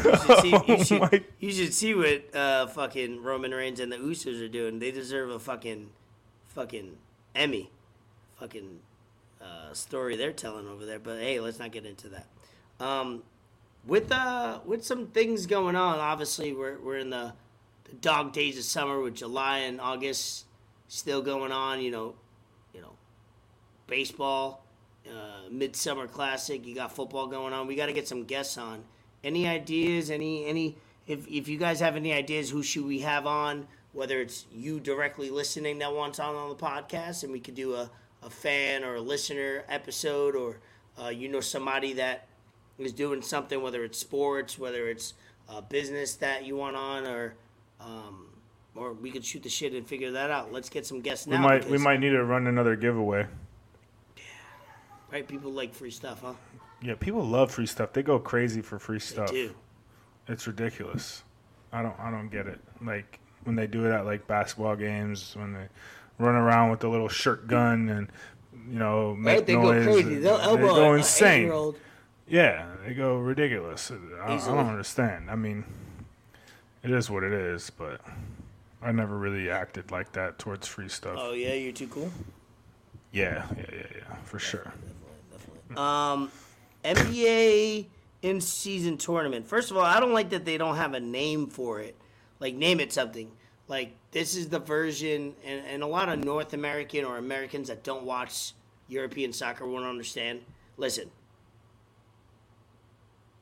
You should see, you [laughs] Oh should, you should see what uh, fucking Roman Reigns and the Usos are doing. They deserve a fucking fucking Emmy. Fucking uh, story they're telling over there. But hey, let's not get into that. Um, with uh with some things going on, obviously we're we're in the, the dog days of summer with July and August still going on, you know, you know, baseball, uh, midsummer classic. You got football going on. We got to get some guests on. Any ideas? Any any? If if you guys have any ideas, who should we have on? Whether it's you directly listening that wants on on the podcast, and we could do a, a fan or a listener episode, or uh, you know somebody that is doing something, whether it's sports, whether it's uh, business that you want on, or um, or we could shoot the shit and figure that out. Let's get some guests now. We might we might need to run another giveaway. Right. People like free stuff, huh? Yeah, people love free stuff. They go crazy for free stuff. They do. It's ridiculous. I don't I don't get it. Like when they do it at like basketball games, when they run around with the little shirt gun and you know make Right, they noise. go crazy. They'll they go an insane. Yeah, they go ridiculous. I, I don't understand. I mean, it is what it is, but I never really acted like that towards free stuff. Oh yeah, you're too cool. Yeah, yeah, yeah, yeah, for sure. Um, NBA in season tournament. First of all, I don't like that they don't have a name for it. Like name it something. Like this is the version, and, and a lot of North American or Americans that don't watch European soccer won't understand. Listen,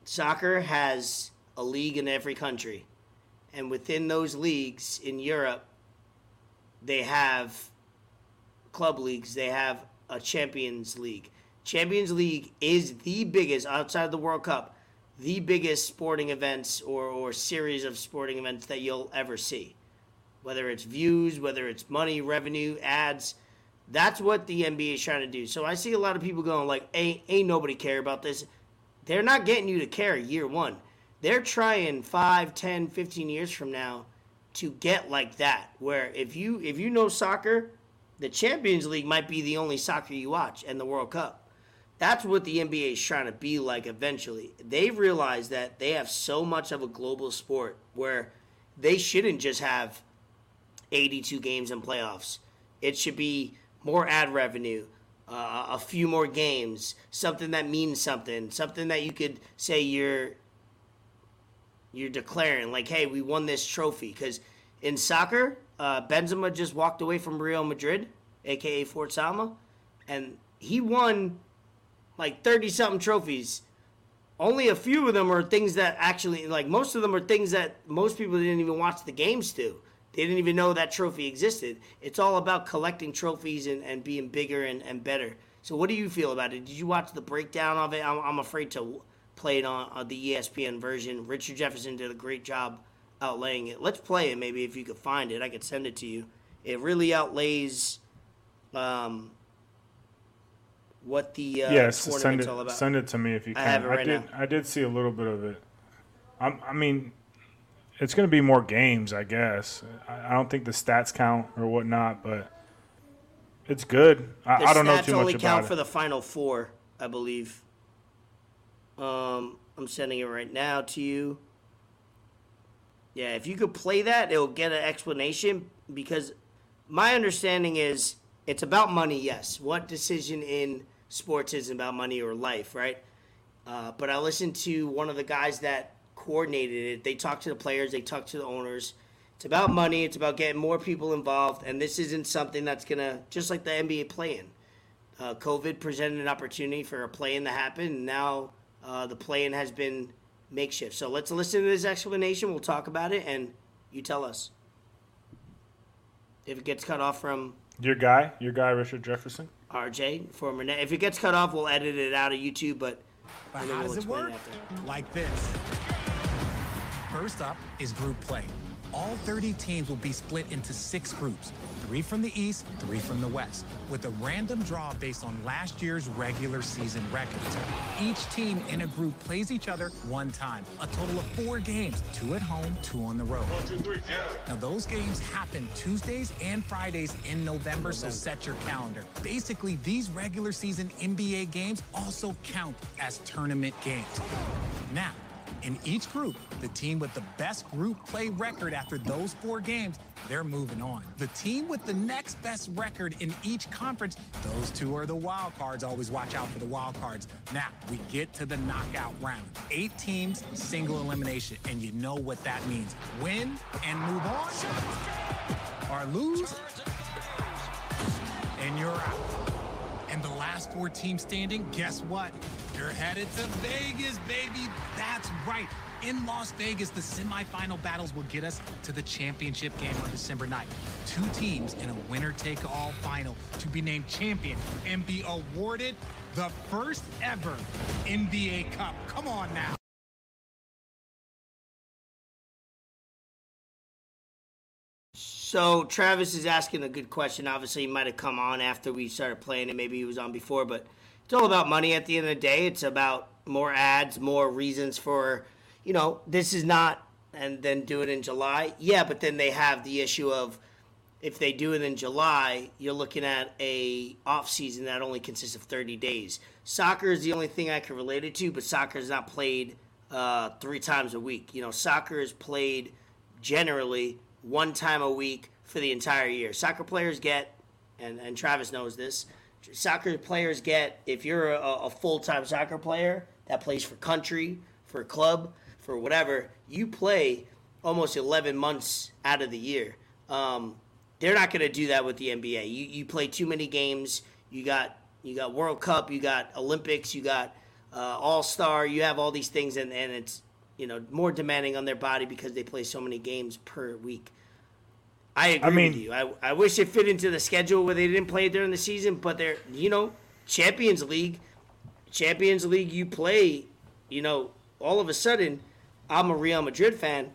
soccer has a league in every country, and within those leagues in Europe, they have club leagues. They have a Champions League. Champions League is the biggest outside of the World Cup, the biggest sporting events or, or series of sporting events that you'll ever see. Whether it's views, whether it's money, revenue, ads, that's what the NBA is trying to do. So I see a lot of people going like, "Ain't ain't nobody care about this." They're not getting you to care year one. They're trying 5, 10, 15 years from now to get like that. Where if you if you know soccer, the Champions League might be the only soccer you watch and the World Cup. That's what the NBA is trying to be like eventually. They realize that they have so much of a global sport where they shouldn't just have 82 games in playoffs. It should be more ad revenue, uh, a few more games, something that means something, something that you could say you're you're declaring like, hey, we won this trophy. Because in soccer, uh, Benzema just walked away from Real Madrid, aka Salma, and he won like thirty something trophies. Only a few of them are things that actually, like most of them are things that most people didn't even watch the games to. They didn't even know that trophy existed. It's all about collecting trophies and, and being bigger and, and better. So, what do you feel about it? Did you watch the breakdown of it? I'm, I'm afraid to play it on, on the ESPN version. Richard Jefferson did a great job outlaying it. Let's play it, maybe if you could find it. I could send it to you. It really outlays um, what the uh, yes, send it. all about. Send it to me if you I can. have it right did. now. I did see a little bit of it. I'm, I mean, it's going to be more games, I guess. I, I don't think the stats count or whatnot, but it's good. I, I don't know too only much count about for it. the final four, I believe. Um, I'm sending it right now to you. Yeah, if you could play that, it'll get an explanation because my understanding is it's about money. Yes, what decision in sports isn't about money or life, right? Uh, but I listened to one of the guys that coordinated it. They talked to the players, they talked to the owners. It's about money. It's about getting more people involved, and this isn't something that's gonna just like the NBA play-in. Uh, COVID presented an opportunity for a play-in to happen, and now uh, the play-in has been makeshift. So let's listen to this explanation. We'll talk about it, and you tell us if it gets cut off from Your guy, your guy, Richard Jefferson. RJ former net. If it gets cut off, we'll edit it out of YouTube. But But how we'll does it work? after. Like this. First up is group play. All 30 teams will be split into six groups three from the East, three from the West, with a random draw based on last year's regular season records. Each team in a group plays each other one time, a total of four games two at home, two on the road. Now, those games happen Tuesdays and Fridays in November, so set your calendar. Basically, these regular season NBA games also count as tournament games. Now, in each group, the team with the best group play record after those four games, they're moving on. The team with the next best record in each conference, those two are the wild cards. Always watch out for the wild cards. Now, we get to the knockout round. Eight teams, single elimination, and you know what that means. Win and move on, or lose, and you're out. And the last four teams standing, guess what? You're headed to Vegas, baby. That's right. In Las Vegas, the semifinal battles will get us to the championship game on December 9th. Two teams in a winner take all final to be named champion and be awarded the first ever NBA Cup. Come on now. So Travis is asking a good question. Obviously, he might have come on after we started playing, and maybe he was on before. But it's all about money. At the end of the day, it's about more ads, more reasons for, you know, this is not, and then do it in July. Yeah, but then they have the issue of if they do it in July, you're looking at a off season that only consists of 30 days. Soccer is the only thing I can relate it to, but soccer is not played uh, three times a week. You know, soccer is played generally one time a week for the entire year. Soccer players get, and, and Travis knows this, soccer players get, if you're a, a full time soccer player that plays for country, for club, for whatever, you play almost 11 months out of the year. Um, they're not going to do that with the NBA. You, you play too many games. You got you got World Cup, you got Olympics, you got uh, All Star. You have all these things, and, and it's you know more demanding on their body because they play so many games per week. I agree mean- with you. I, I wish it fit into the schedule where they didn't play it during the season, but they're you know Champions League, Champions League. You play, you know, all of a sudden, I'm a Real Madrid fan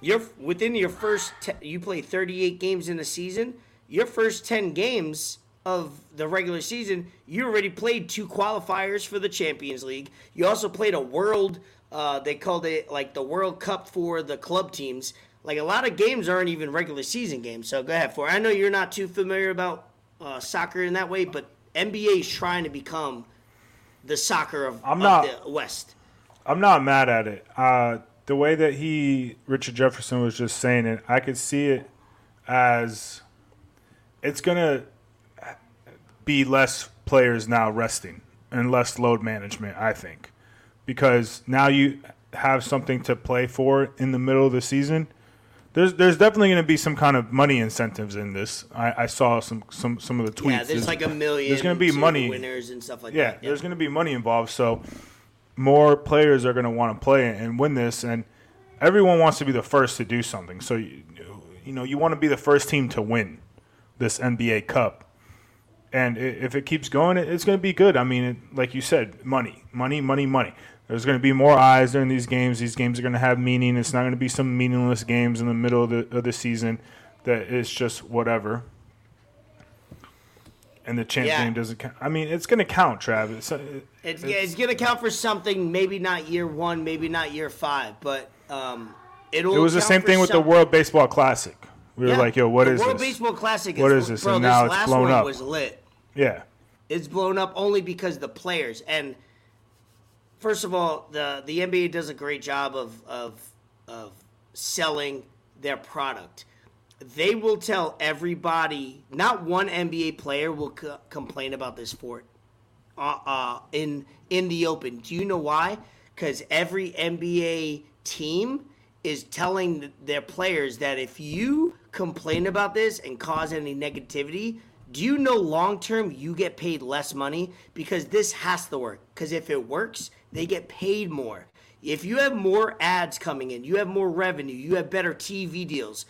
you're within your first te- you play 38 games in a season your first 10 games of the regular season you already played two qualifiers for the champions league you also played a world uh, they called it like the world cup for the club teams like a lot of games aren't even regular season games so go ahead for i know you're not too familiar about uh, soccer in that way but nba is trying to become the soccer of, I'm of not- the west I'm not mad at it. Uh, the way that he, Richard Jefferson, was just saying it, I could see it as it's gonna be less players now resting and less load management. I think because now you have something to play for in the middle of the season. There's there's definitely going to be some kind of money incentives in this. I, I saw some some some of the tweets. Yeah, there's like a million. There's going to be money winners and stuff like yeah, that. there's going to be money involved. So more players are going to want to play and win this, and everyone wants to be the first to do something. So you, you know you want to be the first team to win this NBA Cup. And if it keeps going, it's going to be good. I mean, like you said, money, money, money, money. There's going to be more eyes during these games. These games are going to have meaning. It's not going to be some meaningless games in the middle of the of the season that it's just whatever. And the champ Yeah. game doesn't count. I mean, it's going to count, Travis. It's, It's, yeah, it's going to count for something. Maybe not year one, maybe not year five, but um, it'll. It was the same thing with the. World Baseball Classic. We were Yeah. like, "Yo, what the is World this?" Baseball Classic. What is, is this? Bro, And this now it's last blown one up. was lit. Yeah, It's blown up only because the players. And first of all, the the NBA does a great job of of of selling their product. They will tell everybody. Not one NBA player will co- complain about this sport uh, uh, in in the open. Do you know why? Because every NBA team is telling th- their players that if you complain about this and cause any negativity, do you know long term you get paid less money? Because this has to work. Because if it works, they get paid more. If you have more ads coming in, you have more revenue, you have better TV deals.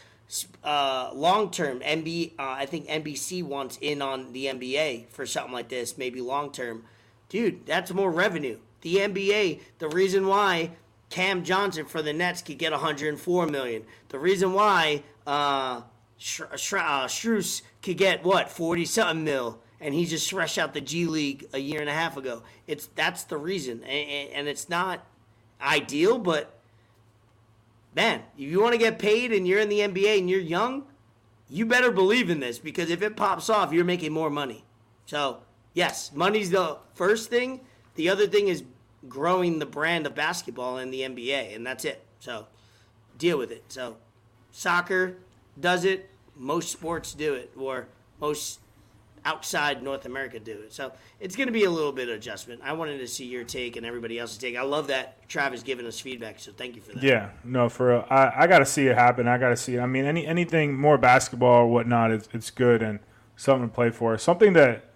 Uh, long term, NB, uh, I think NBC wants in on the NBA for something like this, maybe long term. Dude, that's more revenue. The NBA, the reason why Cam Johnson for the Nets could get 104 million. The reason why uh, Sh- Sh- uh, could get what 40 something mil, and he just fresh out the G League a year and a half ago. It's that's the reason, and, and it's not ideal, but man, if you want to get paid and you're in the NBA and you're young, you better believe in this because if it pops off, you're making more money. So, yes, money's the first thing. The other thing is growing the brand of basketball in the NBA, and that's it. So, deal with it. So, soccer does it. Most sports do it, or most outside North America do it. So it's going to be a little bit of adjustment. I wanted to see your take and everybody else's take. I love that Travis giving us feedback, so thank you for that. yeah, no, for real. I, I got to see it happen. I got to see. It. I mean, any anything more basketball or whatnot, it's it's good and something to play for. Something that,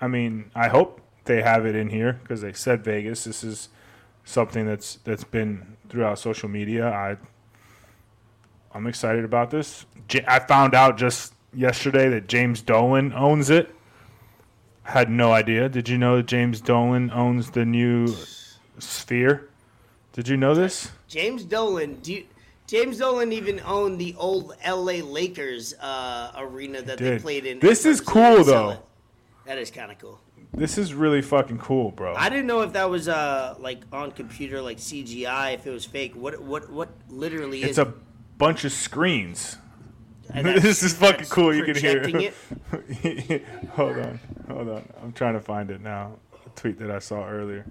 I mean, I hope they have it in here because they said Vegas. This is something that's that's been throughout social media. I I'm excited about this. I found out just yesterday that James Dolan owns it. Had no idea. Did you know that James Dolan owns the new Sphere? Did you know this? James Dolan, do you, James Dolan even owned the old LA Lakers uh, arena that they played in. This is cool, though. That is kind of cool. This is really fucking cool, bro. I didn't know if that was uh like on computer like CGI if it was fake. What what what literally It's is a bunch of screens. [laughs] this is fucking cool. You can hear it. [laughs] hold on, hold on. I'm trying to find it now. A tweet that I saw earlier.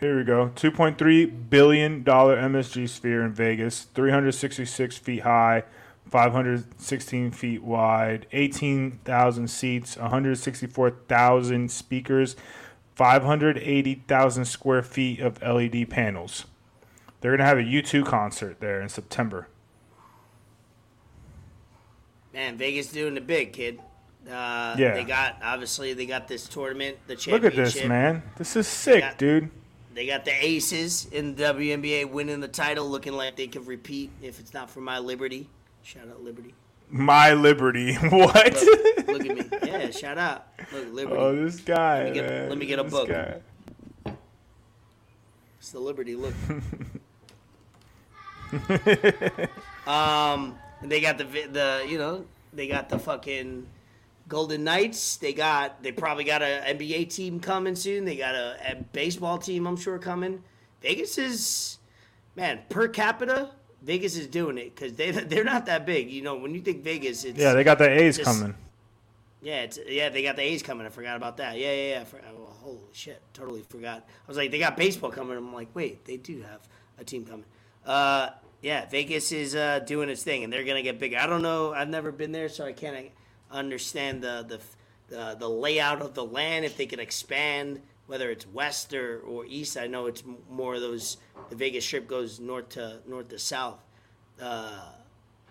Here we go. $2.3 billion MSG sphere in Vegas, 366 feet high, 516 feet wide, 18,000 seats, 164,000 speakers, 580,000 square feet of LED panels. They're going to have a U2 concert there in September. Man, Vegas doing the big, kid. Uh, Yeah. They got obviously they got this tournament, the championship. Look at this, man. This is sick, Yeah. dude. They got the Aces in the WNBA winning the title, looking like they could repeat if it's not for my Liberty. Shout out Liberty. My Liberty. [laughs] What? Look, look at me. Yeah, shout out. Look, Liberty. oh, this guy. Let me get- man. let me get a This book. guy. It's the Liberty. Look. [laughs] [laughs] um, they got the the you know they got the fucking Golden Knights. They got they probably got a NBA team coming soon. They got a, a baseball team I'm sure coming. Vegas is man per capita. Vegas is doing it because they [laughs] they're not that big. You know when you think Vegas, it's Yeah, they got the A's Just- coming. Yeah, it's yeah. They got the A's coming. I forgot about that. Yeah, yeah, yeah. For- oh, holy shit, totally forgot. I was like, they got baseball coming. I'm like, wait, they do have a team coming. Uh, yeah, Vegas is uh, doing its thing, and they're gonna get bigger. I don't know. I've never been there, so I can't understand the the the, the layout of the land. If they can expand, whether it's west or, or east. I know it's more of those. The Vegas Strip goes north to north to south. Uh,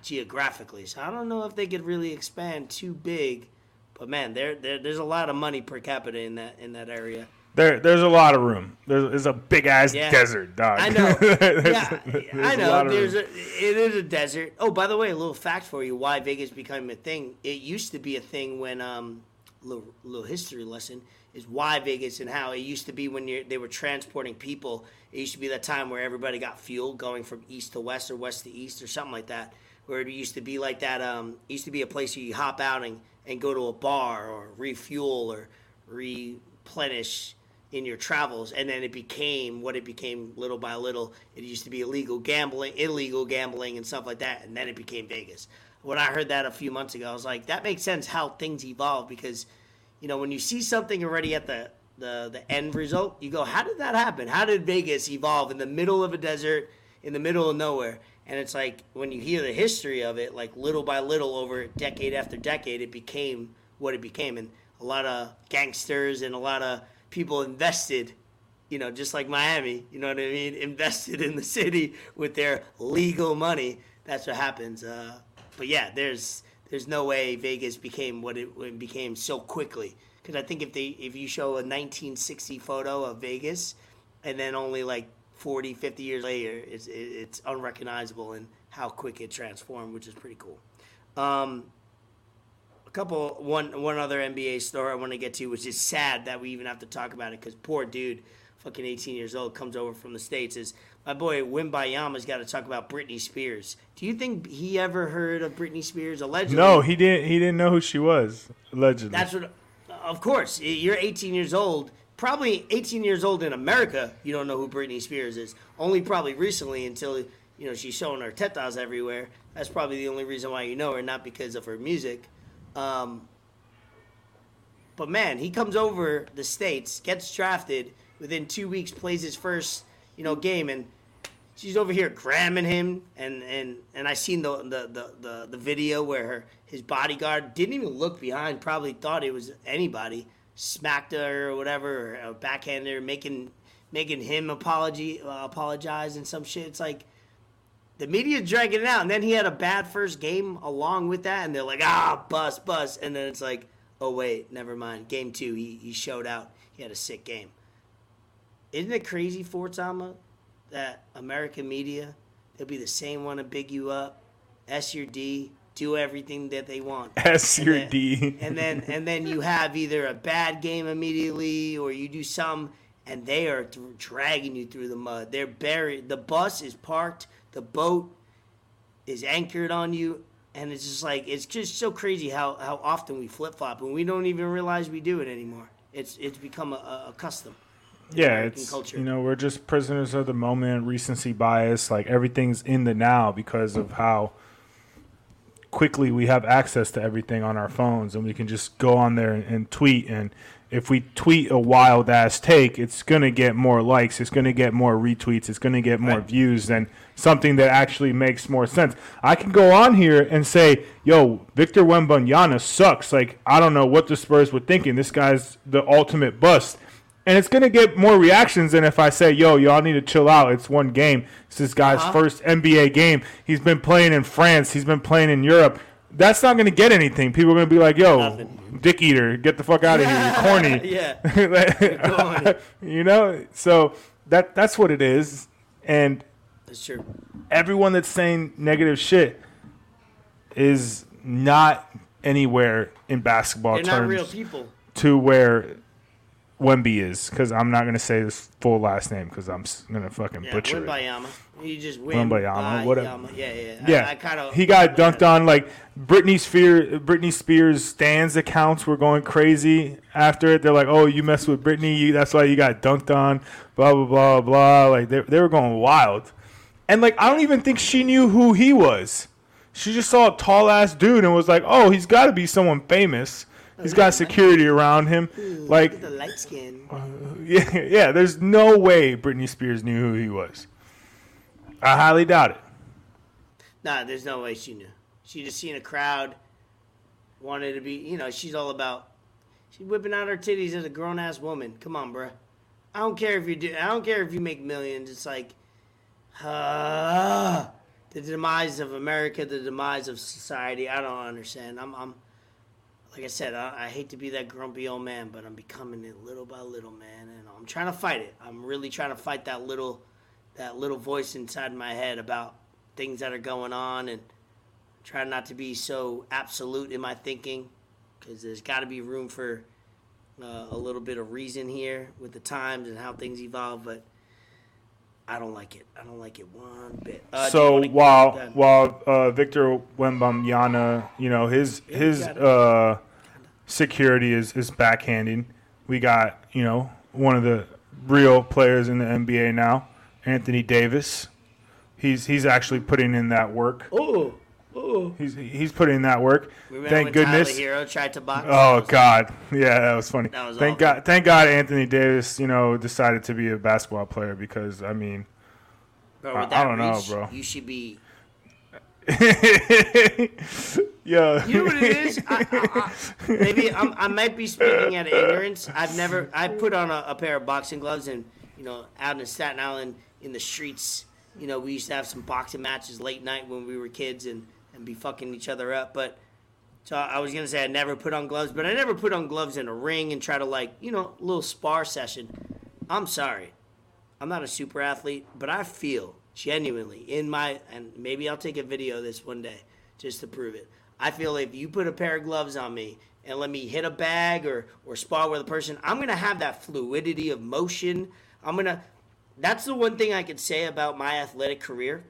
geographically. So I don't know if they could really expand too big. But man, there, there there's a lot of money per capita in that in that area. There, there's a lot of room. There's, there's a big ass Yeah. desert, dog. I know. [laughs] Yeah, I know. There's a, it is a desert. Oh, by the way, a little fact for you: why Vegas became a thing. It used to be a thing when um, little, little history lesson is why Vegas and how it used to be when they were transporting people. It used to be that time where everybody got fuel going from east to west or west to east or something like that. Where it used to be like that. Um, used to be a place where you hop out and, and go to a bar or refuel or replenish in your travels and then it became what it became little by little it used to be illegal gambling illegal gambling and stuff like that and then it became vegas when i heard that a few months ago i was like that makes sense how things evolve because you know when you see something already at the the, the end result you go how did that happen? How did vegas evolve in the middle of a desert in the middle of nowhere? And it's like when you hear the history of it like little by little over decade after decade it became what it became. And a lot of gangsters and a lot of people invested you know just like miami you know what i mean? [laughs] Invested in the city with their legal money. That's what happens uh, but yeah there's there's no way vegas became what it, what it became so quickly because i think if they if you show a 1960 photo of vegas and then only like 40 50 years later it's, it's unrecognizable in how quick it transformed which is pretty cool um, a couple one one other NBA story I want to get to, which is sad that we even have to talk about it because poor dude, fucking 18 years old, comes over from the states. Is my boy Wimbayama's got to talk about Britney Spears. Do you think he ever heard of Britney Spears? Allegedly, No, he didn't. He didn't know who she was. Allegedly. That's what. Of course, you're 18 years old. Probably 18 years old in America. You don't know who Britney Spears is. Only probably recently, until you know she's showing her tetas everywhere. That's probably the only reason why you know her, not because of her music. Um, but man, he comes over the states, gets drafted within two weeks, plays his first you know game, and she's over here grabbing him, and and and I seen the the the the, the video where her his bodyguard didn't even look behind, probably thought it was anybody, smacked her or whatever, or backhanded her, making making him apology uh, apologize and some shit. It's like the media dragging it out, and then he had a bad first game along with that, and they're like, ah, bust, bust, and then it's like, oh wait, never mind. Game two, he he showed out. He had a sick game. Isn't it crazy, Fort Sama, that American media, they'll be the same one to big you up, S your D, do everything that they want. [laughs] S your And then- D. and then and then you have either a bad game immediately or you do some and they are th- dragging you through the mud they're buried the bus is parked the boat is anchored on you and it's just like it's just so crazy how, how often we flip-flop and we don't even realize we do it anymore it's it's become a, a, custom yeah, American it's culture. you know we're just prisoners of the moment, recency bias. Like everything's in the now because of how quickly we have access to everything on our phones, and we can just go on there and, and tweet. And if we tweet a wild ass take, it's gonna get more likes, it's gonna get more retweets, it's gonna get more Right. views than something that actually makes more sense. I can go on here and say, "Yo, Victor Wembanyama sucks." Like I don't know what the Spurs were thinking. This guy's the ultimate bust and it's gonna get more reactions than if I say, "Yo, y'all need to chill out. It's one game. It's this guy's Uh-huh. first NBA game. He's been playing in France. He's been playing in Europe." That's not gonna get anything. People are gonna be like, "Yo, Nothing. dick eater, get the fuck out of here. You're corny." [laughs] yeah [laughs] you know. So that that's what it is. And that's true everyone that's saying negative shit is not anywhere in basketball they're terms not real people to where Wemby is, because I'm not gonna say his full last name because I'm gonna fucking yeah butcher it. Wimbayama. you just win Wimbayama, whatever. yeah yeah Yeah, I, I kind of he got dunked on. Like Britney Spears, Britney Spears stands accounts were going crazy after it. They're like, "Oh, you messed with Britney, you, that's why you got dunked on." Blah blah blah blah. Like they they were going wild, and like I don't even think she knew who he was. She just saw a tall ass dude and was like, "Oh, he's got to be someone famous." He's got security around him. Like, the light skin. yeah, [laughs] yeah. There's no way Britney Spears knew who he was. I highly doubt it. Nah, there's no way she knew. She just seen a crowd, wanted to be. You know, she's all about. She's whipping out her titties as a grown ass woman. Come on, bruh. I don't care if you do. I don't care if you make millions. It's like, uh, the demise of America, the demise of society. I don't understand. I'm, I'm like I said, I, I hate to be that grumpy old man, but I'm becoming it little by little, man, and I'm trying to fight it. I'm really trying to fight that little, that little voice inside my head about things that are going on, and try not to be so absolute in my thinking, because there's got to be room for uh, a little bit of reason here with the times and how things evolve, but. I don't like it. I don't like it one bit. Uh, so while while uh, Victor Wembanyama, you know his his uh, security is is backhanding. We got you know one of the real players in the NBA now, Anthony Davis. He's he's actually putting in that work. Oh, oh. He's he's putting in that work. Remember Thank goodness. Tyler Herro tried to box? Oh God, yeah, that was funny. That was thank awful. God, thank God, Anthony Davis, you know, decided to be a basketball player because I mean, Bro, I- I don't know, bro. You should be. [laughs] yeah, You know what it is? I, I, I, [laughs] maybe I'm, I might be speaking out of ignorance. I've never. I put on a, a pair of boxing gloves and you know out in Staten Island in the streets. You know we used to have some boxing matches late night when we were kids and and be fucking each other up. But so I was gonna say I never put on gloves, but I never put on gloves in a ring and try to like you know a little spar session. I'm sorry. I'm not a super athlete, but I feel genuinely in my and maybe I'll take a video of this one day just to prove it. I feel if you put a pair of gloves on me and let me hit a bag or or spar with a person, I'm gonna have that fluidity of motion. I'm gonna. That's the one thing I could say about my athletic career: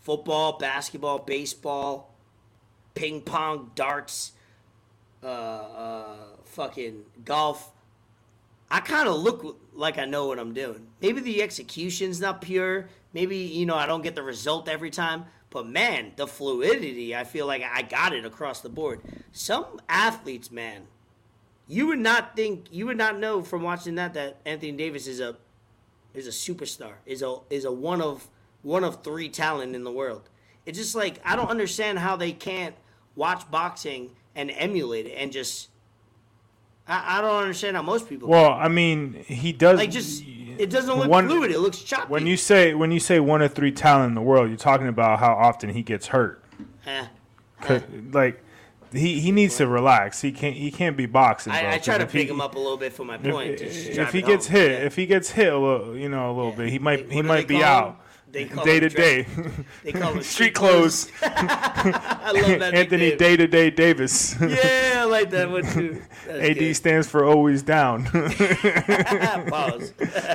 football, basketball, baseball, ping pong, darts, uh, uh, fucking golf. I kind of look like I know what I'm doing. Maybe the execution's not pure. Maybe, you know, I don't get the result every time. But man, the fluidity, I feel like I got it across the board. Some athletes, man, you would not think, you would not know from watching that that Anthony Davis is a is a superstar, is a is a one of one of three talent in the world. It's just like I don't understand how they can't watch boxing and emulate it and just I, I don't understand how most people Well, I mean, he does. like just it doesn't look One- fluid. It looks choppy. when you say when you say one of three talent in the world, you're talking about how often he gets hurt. Eh. 'Cause, Like he, he needs to relax. He can't he can't be boxing. bro, I, I try to if he- pick him up a little bit for my point. If, if he gets home. hit, Yeah. if he gets hit a little, you know, a little Yeah. bit, he might he might be out him? [laughs] [laughs] They call day to day. They call him Street clothes. [laughs] I love that. Anthony. Day to Day Davis. Yeah, I like that one too. That's AD good. stands for always down. Pause.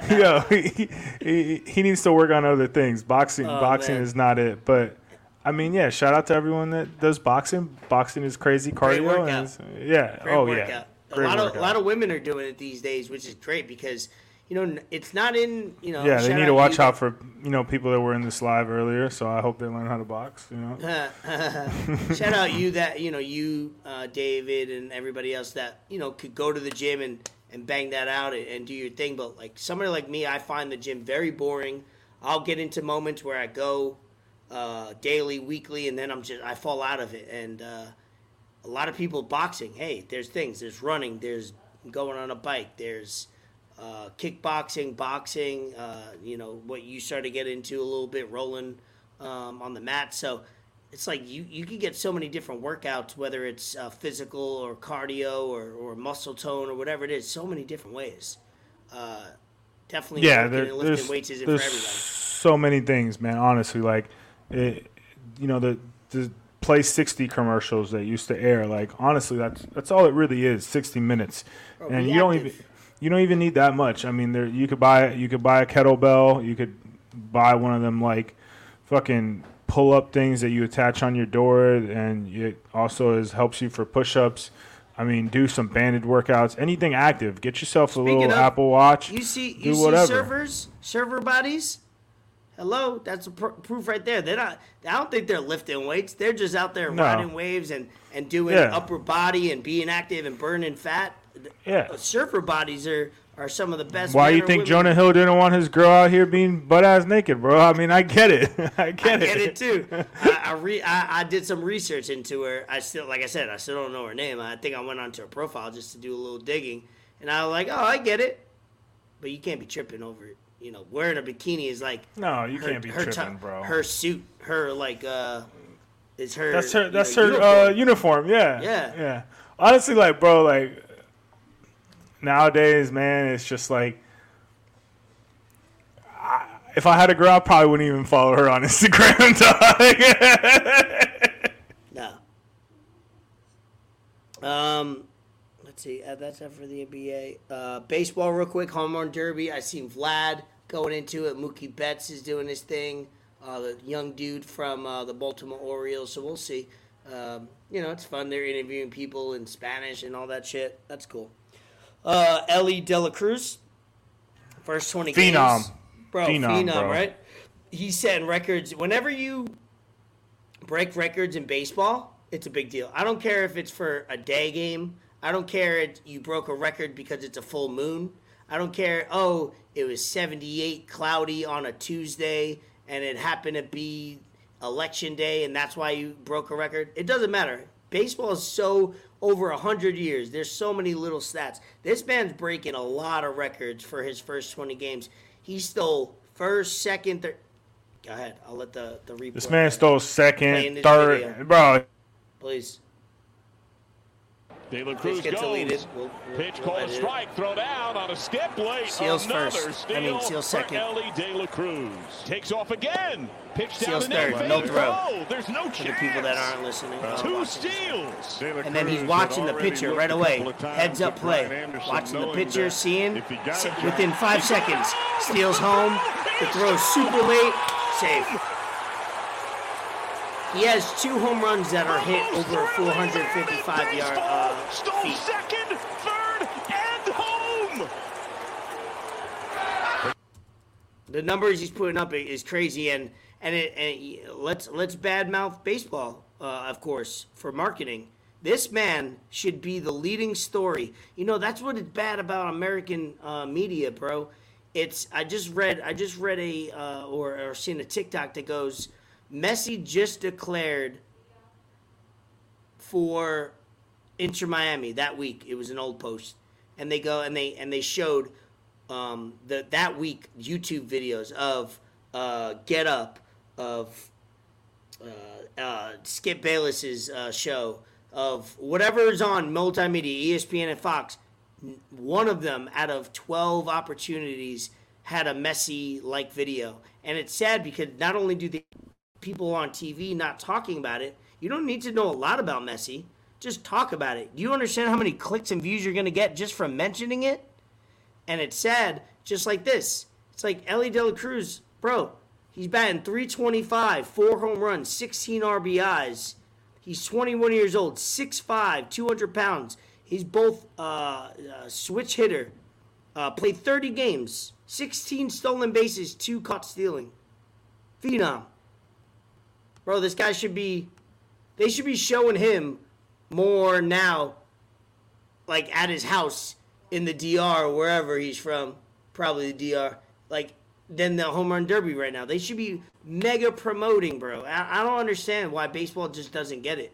Yo, he, he, he needs to work on other things. Boxing, Oh, boxing man. is not it. But I mean, yeah, shout out to everyone that does boxing. Boxing is crazy cardio. yeah. Great oh workout. yeah. A lot of a lot of women are doing it these days, which is great because you know it's not in you know. yeah, they need to watch out for you know people that were in this live earlier. So I hope they learn how to box. You know. [laughs] Shout out you that you know you, uh, David, and everybody else that you know could go to the gym and and bang that out and, and do your thing. But like somebody like me, I find the gym very boring. I'll get into moments where I go uh, daily, weekly, and then I'm just I fall out of it. And uh, a lot of people boxing. Hey, there's things. There's running. There's going on a bike. There's uh, kickboxing, boxing. Uh, you know what you start to get into a little bit, rolling um, on the mat. So it's like you you can get so many different workouts, whether it's uh, physical or cardio or, or muscle tone or whatever it is. So many different ways. Uh, definitely, yeah, there, lifting there's weights isn't there's for everybody. so many things, man. Honestly, like, it, you know, the the Play 60 commercials that used to air. Like, honestly, that's that's all it really is. 60 minutes, Bro, and be you don't even you don't even need that much. I mean, there you could buy you could buy a kettlebell. You could buy one of them like fucking pull up things that you attach on your door, and it also is helps you for push ups. I mean, do some banded workouts, anything active. Get yourself a Speaking little of, Apple Watch. You see, you see whatever. servers, server bodies. Hello, that's a pr- proof right there. They're not. I don't think they're lifting weights. They're just out there No. riding waves and and doing Yeah. upper body and being active and burning fat. Yeah. surfer bodies are are some of the best. Why you think women. Jonah Hill didn't want his girl out here being butt ass naked, bro? I mean, I get it. [laughs] I get I it. get it too. [laughs] I I, re- I I did some research into her. I still, like I said, I still don't know her name. I think I went onto her profile just to do a little digging, and I was like, oh, I get it, but you can't be tripping over it. You know, wearing a bikini is like No, you her, can't be her tripping, to- bro. Her suit, her like uh, is her. That's her. That's know, her uniform. uh, uniform. Yeah. Yeah. Yeah. Honestly, like, bro, like nowadays, man, it's just like. I, if I had a girl, I probably wouldn't even follow her on [laughs] Instagram. No. Um, let's see. Uh, that's it for the NBA. Uh, baseball, real quick. Home run derby. I seen Vlad going into it. Mookie Betts is doing his thing. Uh, the young dude from uh, the Baltimore Orioles. So we'll see. Um, you know, it's fun. They're interviewing people in Spanish and all that shit. That's cool. Uh, Elly De La Cruz. First 20 Phenom. games. Bro, Phenom, phenom, bro. right? He's setting records. Whenever you break records in baseball, it's a big deal. I don't care if it's for a day game. I don't care if you broke a record because it's a full moon. I don't care. Oh, it was 78 cloudy on a Tuesday and it happened to be election day and that's why you broke a record. It doesn't matter. Baseball is so over 100 years. There's so many little stats. This man's breaking a lot of records for his first 20 games. He stole first, second, third. Go ahead. I'll let the the replay. this man stole second, third, video. bro. Please. De La Cruz gets goes. We'll, we'll, Pitch we'll called a edit it. strike, throw down on a skip late. Seals Another first. Steal I mean, Seals second. For Elly De La Cruz takes off again. Pitch down Seals the third. No throw. Oh, there's no For chance. the people that aren't listening. uh, Two steals. And then he's watching the pitcher right away. Heads up play. Watching the pitcher, seeing within five seconds. Steals home. The throw super late. Safe. He has two home runs that are hit over 455 yard uh, feet. second, third, and home. The numbers he's putting up is crazy, and and it and it- let's let's badmouth baseball, uh, of course, for marketing. This man should be the leading story. You know that's what is bad about American uh, media, bro. It's I just read I just read a uh, or or seen a TikTok that goes, Messi just declared for Inter Miami that week. It was an old post, and they go and they and they showed um, the that week YouTube videos of uh, Get Up of uh, uh, Skip Bayless's uh, show of whatever is on multimedia, ESPN and Fox. One of them out of twelve opportunities had a Messi like video, and it's sad because not only do the people on TV not talking about it, you don't need to know a lot about Messi. Just talk about it. Do you understand how many clicks and views you're going to get just from mentioning it? And it's sad, just like this. It's like Elly De La Cruz, bro. He's batting 325, four home runs, 16 RBIs. He's 21 years old, 6'5, 200 pounds. He's both uh, uh, switch hitter. Uh, played 30 games, 16 stolen bases, two caught stealing. Phenom. Bro, this guy should be. They should be showing him more now, like at his house in the DR or wherever he's from, probably the DR, like than the home run derby right now. They should be mega promoting, bro. I, I don't understand why baseball just doesn't get it.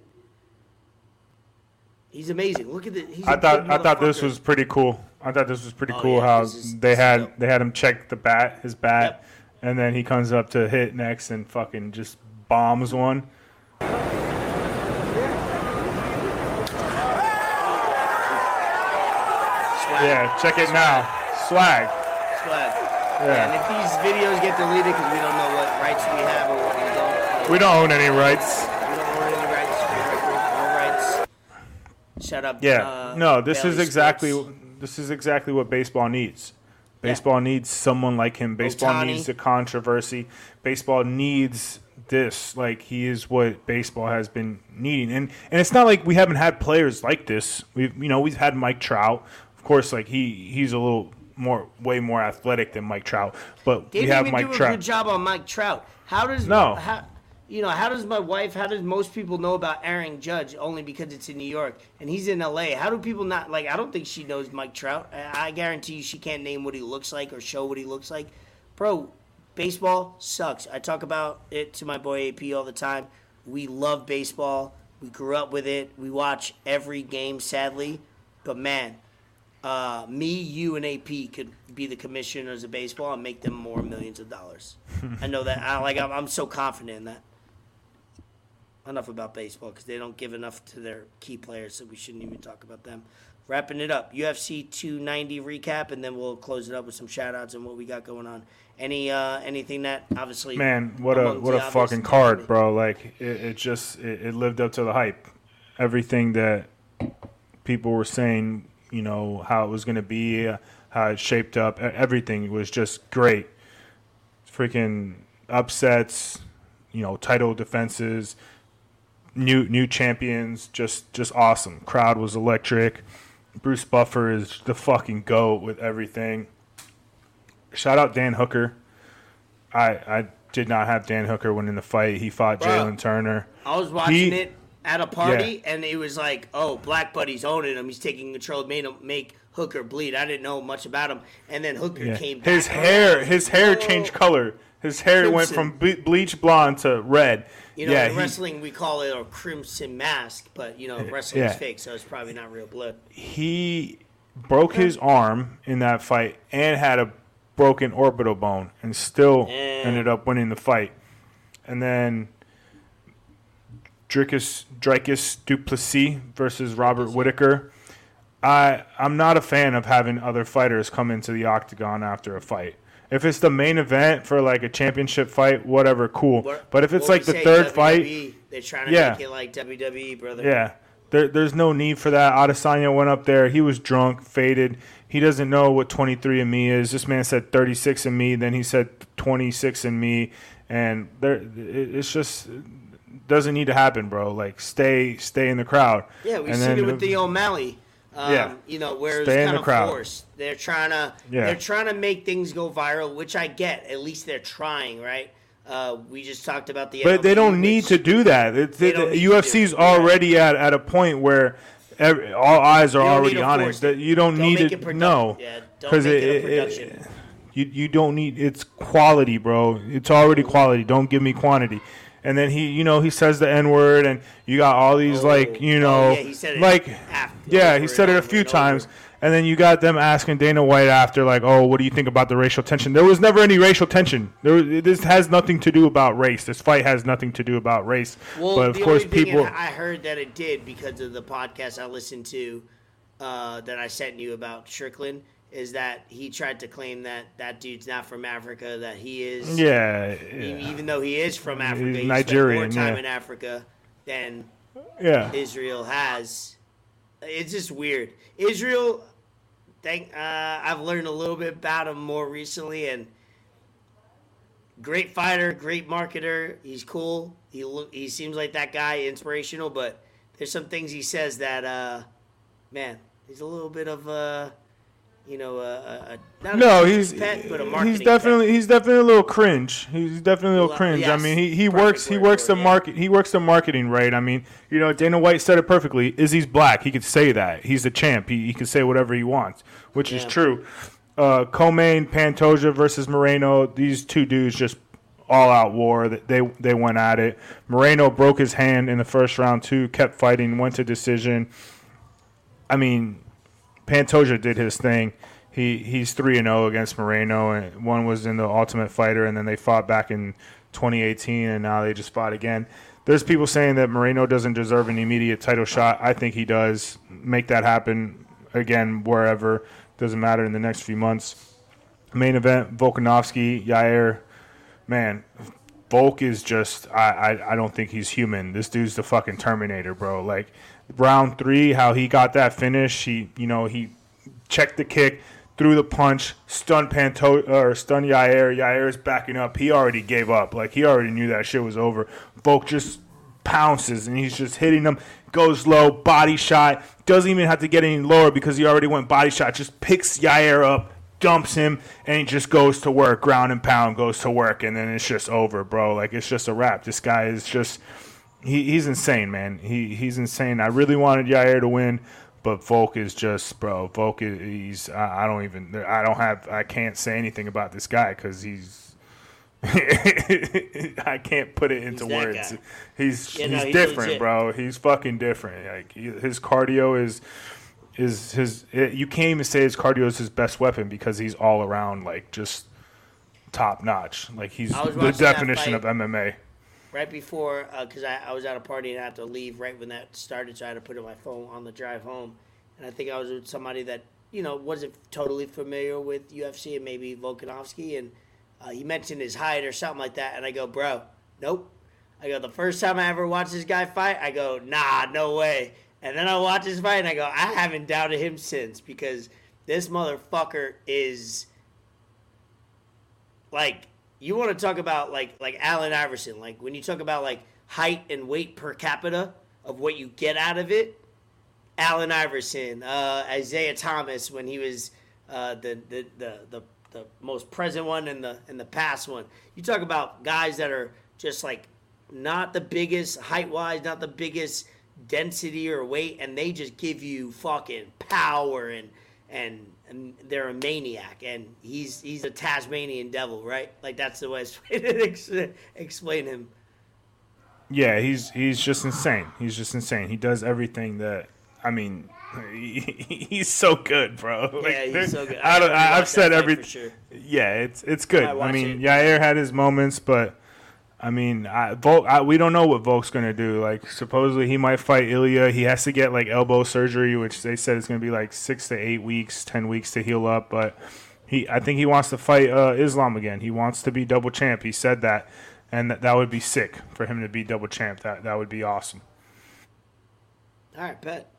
He's amazing. Look at the. He's I thought I thought this was pretty cool. I thought this was pretty Oh, cool yeah, how they had dope. they had him check the bat, his bat, Yep. and then he comes up to hit next and fucking just bombs one. swag. Yeah, check it now. Swag. Swag. Yeah. And if these videos get deleted because we don't know what rights we have or what we don't, We don't own any rights. we don't own any rights. No rights. Shut up. Yeah. uh, no, this Bailey is exactly Sports. this is exactly what baseball needs. Baseball needs someone like him. Baseball Ohtani. needs the controversy. Baseball needs this. Like he is what baseball has been needing. And and it's not like we haven't had players like this. We've you know, we've had Mike Trout. Of course, like he he's a little more, way more athletic than Mike Trout. But They we have Mike do a Trout. good job on Mike Trout. How does No. How, you know how does my wife? How does most people know about Aaron Judge only because it's in New York and he's in L.A. How do people not like? I don't think she knows Mike Trout. I, I guarantee you she can't name what he looks like or show what he looks like, bro. Baseball sucks. I talk about it to my boy AP all the time. We love baseball. We grew up with it. We watch every game, sadly. But man, uh, me, you, and AP could be the commissioners of baseball and make them more millions of dollars. I know that. I like. I'm, I'm so confident in that. Enough about baseball because they don't give enough to their key players, so we shouldn't even talk about them. Wrapping it up, UFC 290 recap, and then we'll close it up with some shout outs and what we got going on. Any uh, anything that obviously Man, what a what a fucking card, bro! Like it, it just it, it lived up to the hype. Everything that people were saying, you know, how it was going to be, uh, how it shaped up, everything was just great. Freaking upsets, you know, title defenses, new new champions, just just awesome. Crowd was electric. Bruce Buffer is the fucking goat with everything. Shout out Dan Hooker. I I did not have Dan Hooker winning the fight. He fought. Jalen Turner. I was watching He- it at a party, and it was like, "Oh, Black Buddy's owning him. He's taking control. Made him make Hooker bleed." I didn't know much about him, and then Hooker Yeah. came. His back hair, his hair Oh. changed color. His hair went from ble- bleach blonde to red. You know, yeah, in he- wrestling we call it a crimson mask, but you know, wrestling is fake, so it's probably not real blood. he broke his arm in that fight and had a broken orbital bone and still Yeah. ended up winning the fight. And then Dricus Dricus du Plessis versus Robert Whitaker. I I'm not a fan of having other fighters come into the octagon after a fight. If it's the main event for like a championship fight, whatever, cool. What- But if it's like the third WWE, fight, they're trying to Yeah. make it like WWE, brother. yeah. There, there's no need for that. Adesanya went up there. He was drunk, faded. He doesn't know what 23 and me is. This man said 36 and me. Then he said 26 and me. And there, it, it's just doesn't need to happen, bro. Like stay, stay in the crowd. Yeah, we've And seen then- it with the O'Malley. Um, Yeah. you know, where it's kind of crowd. forced. They're trying to, Yeah. they're trying to make things go viral, which I get. At least they're trying, right? Uh, we just talked about the. But they don't need to do that. It, the don't need to UFC's it. already at, at a point where every, all eyes are already on it. That it. you don't, Don't need it. it produ- no, yeah, don't make it you you don't need. It's quality, bro. It's already quality. Don't give me quantity. And then he, you know, he says the N word, and you got all these Oh, like, you oh, know, yeah, he said it like, yeah, he said it a few and over. times. And then you got them asking Dana White after, like, "Oh, what do you think about the racial tension?" There was never any racial tension. There, was, this has nothing to do about race. This fight has nothing to do about race. Well, but of course, people. I heard that it did because of the podcast I listened to uh, that I sent you about Strickland is that he tried to claim that that dude's not from Africa, that he is. yeah, yeah, Even though he is from Africa, he Nigerian, spent more time yeah. in Africa than yeah. Israel has. It's just weird. Israel, thank. Uh, I've learned a little bit about him more recently, and great fighter, great marketer. He's cool. He look. He seems like that guy, inspirational. But there's some things he says that, uh, man, he's a little bit of a, you know, a, a, No, a he's pet, but a marketing he's definitely pet. he's definitely a little cringe. He's definitely a little cringe. I mean, he, he works he works the it, yeah. market he works the marketing right. I mean, you know, Dana White said it perfectly. Izzy's black. He could say that. He's the champ. He he can say whatever he wants, which is true. Uh, Comain, Pantoja versus Moreno. These two dudes just all out war. They they went at it. Moreno broke his hand in the first round too. Kept fighting. Went to decision. I mean, Pantoja did his thing. He he's three and zero against Moreno, and one was in the Ultimate Fighter, and then they fought back in 2018, and now they just fought again. There's people saying that Moreno doesn't deserve an immediate title shot. I think he does. Make that happen again wherever doesn't matter in the next few months. Main event: Volkanovski, Yair. Man, Volk is just I, I I don't think he's human. This dude's the fucking Terminator, bro. Like round three, how he got that finish. He you know he checked the kick, threw the punch, stunned Panto or stunned Yair. Yair is backing up. He already gave up. Like he already knew that shit was over. Volk just pounces and he's just hitting them. Goes low, body shot. Doesn't even have to get any lower because he already went body shot. Just picks Yair up, dumps him and he just goes to work, ground and pound, goes to work, and then it's just over, bro. Like it's just a wrap. This guy is just he, he's insane, man. He he's insane. I really wanted Yair to win, but Volk is just, bro. Volk is he's I, I don't even I don't have I can't say anything about this guy because he's. [laughs] I can't put it into He's words. He's Yeah, he's no, he's different, legit. bro. He's fucking different. Like he, his cardio is is his. It, you can't even say his cardio is his best weapon because he's all around like just top notch. Like he's the definition of MMA. Right before because I, I was at a party and I had to leave right when that started, so I had to put in my phone on the drive home. And I think I was with somebody that you know wasn't totally familiar with UFC and maybe Volkanovski, and uh, he mentioned his height or something like that, and I go, bro, nope. I go, the first time I ever watched this guy fight, I go, nah, no way. And then I watch his fight and I go, I haven't doubted him since because this motherfucker is like you want to talk about like like Allen Iverson, like when you talk about like height and weight per capita of what you get out of it. Allen Iverson, uh, Isaiah Thomas when he was uh, the, the, the the the most present one and the and the past one. You talk about guys that are just like not the biggest height wise, not the biggest density or weight, and they just give you fucking power and and and they're a maniac, and he's he's a Tasmanian devil, right? Like that's the best [laughs] way to ex- explain him. Yeah, he's he's just insane. He's just insane. He does everything that I mean. He, [laughs] he's so good, bro. Like, Yeah, he's so good. I don't, I, I've said that fight every. sure. Yeah, it's it's good. I I, mean, it. Yair had his moments, but I mean, I, Volk, I, we don't know what Volk's gonna do. Like, supposedly he might fight Ilya. He has to get like elbow surgery, which they said is gonna be like six to eight weeks, ten weeks to heal up. But he, I think he wants to fight uh, Islam again. He wants to be double champ. He said that, and that, that would be sick for him to be double champ. That that would be awesome. All right, bet.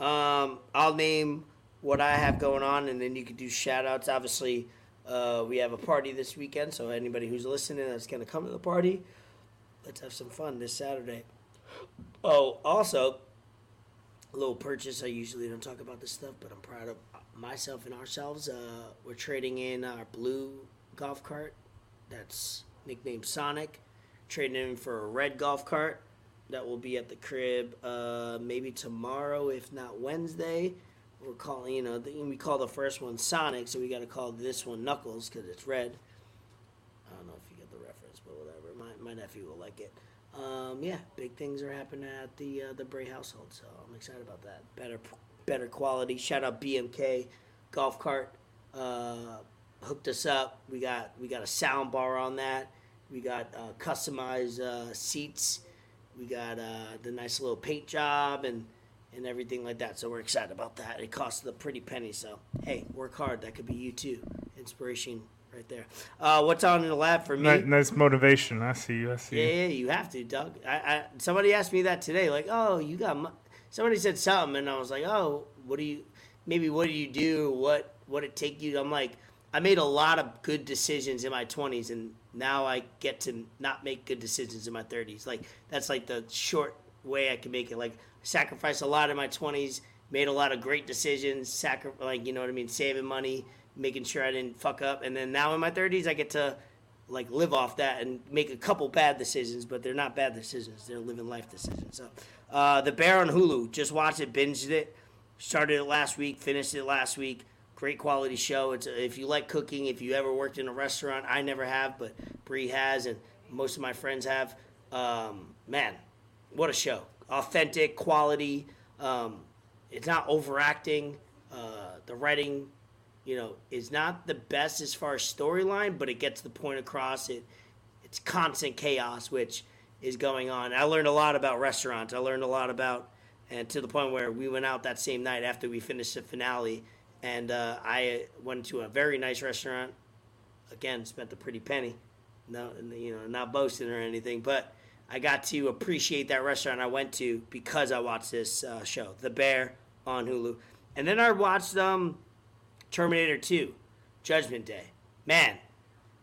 Um, I'll name what I have going on, and then you can do shout outs. Obviously, uh, we have a party this weekend, so anybody who's listening that's going to come to the party, let's have some fun this Saturday. Oh, also, a little purchase. I usually don't talk about this stuff, but I'm proud of myself and ourselves. Uh, we're trading in our blue golf cart that's nicknamed Sonic, trading in for a red golf cart that will be at the crib uh, maybe tomorrow, if not Wednesday. We're calling, you know, the, we call the first one Sonic, so we got to call this one Knuckles because it's red. I don't know if you get the reference, but whatever. My, my nephew will like it. Um, yeah, big things are happening at the uh, the Bray household, so I'm excited about that. Better better quality. Shout out BMK golf cart. Uh, hooked us up. We got we got a sound bar on that. We got uh, customized uh, seats. We got uh, the nice little paint job and and everything like that. So we're excited about that. It costs a pretty penny. So hey, work hard. That could be you too. Inspiration right there. Uh, what's on in the lab for me? Nice, nice motivation. I see you. I see Yeah, you. yeah, you have to, Doug. I, I somebody asked me that today, like, oh, you got. Mo-. Somebody said something, and I was like, oh, what do you? Maybe what do you do? What what it take you? I'm like, I made a lot of good decisions in my 20s, and now I get to not make good decisions in my 30s. Like that's like the short way I can make it. Like sacrifice a lot in my 20s, made a lot of great decisions, sacri- like you know what I mean, saving money, making sure I didn't fuck up, and then now in my 30s, I get to like live off that and make a couple bad decisions, but they're not bad decisions. They're living life decisions. So, uh, the Bear on Hulu, just watched it, binged it, started it last week, finished it last week. Great quality show. It's if you like cooking, if you ever worked in a restaurant, I never have, but Bree has, and most of my friends have. Um, man, what a show! Authentic, quality. Um, it's not overacting. Uh, the writing you know, is not the best as far as storyline, but it gets the point across. It it's constant chaos, which is going on. I learned a lot about restaurants. I learned a lot about, and to the point where we went out that same night after we finished the finale, and uh, I went to a very nice restaurant. Again, spent a pretty penny. No, you know, not boasting or anything, but I got to appreciate that restaurant I went to because I watched this uh, show, The Bear, on Hulu, and then I watched um. Terminator 2, Judgment Day. Man,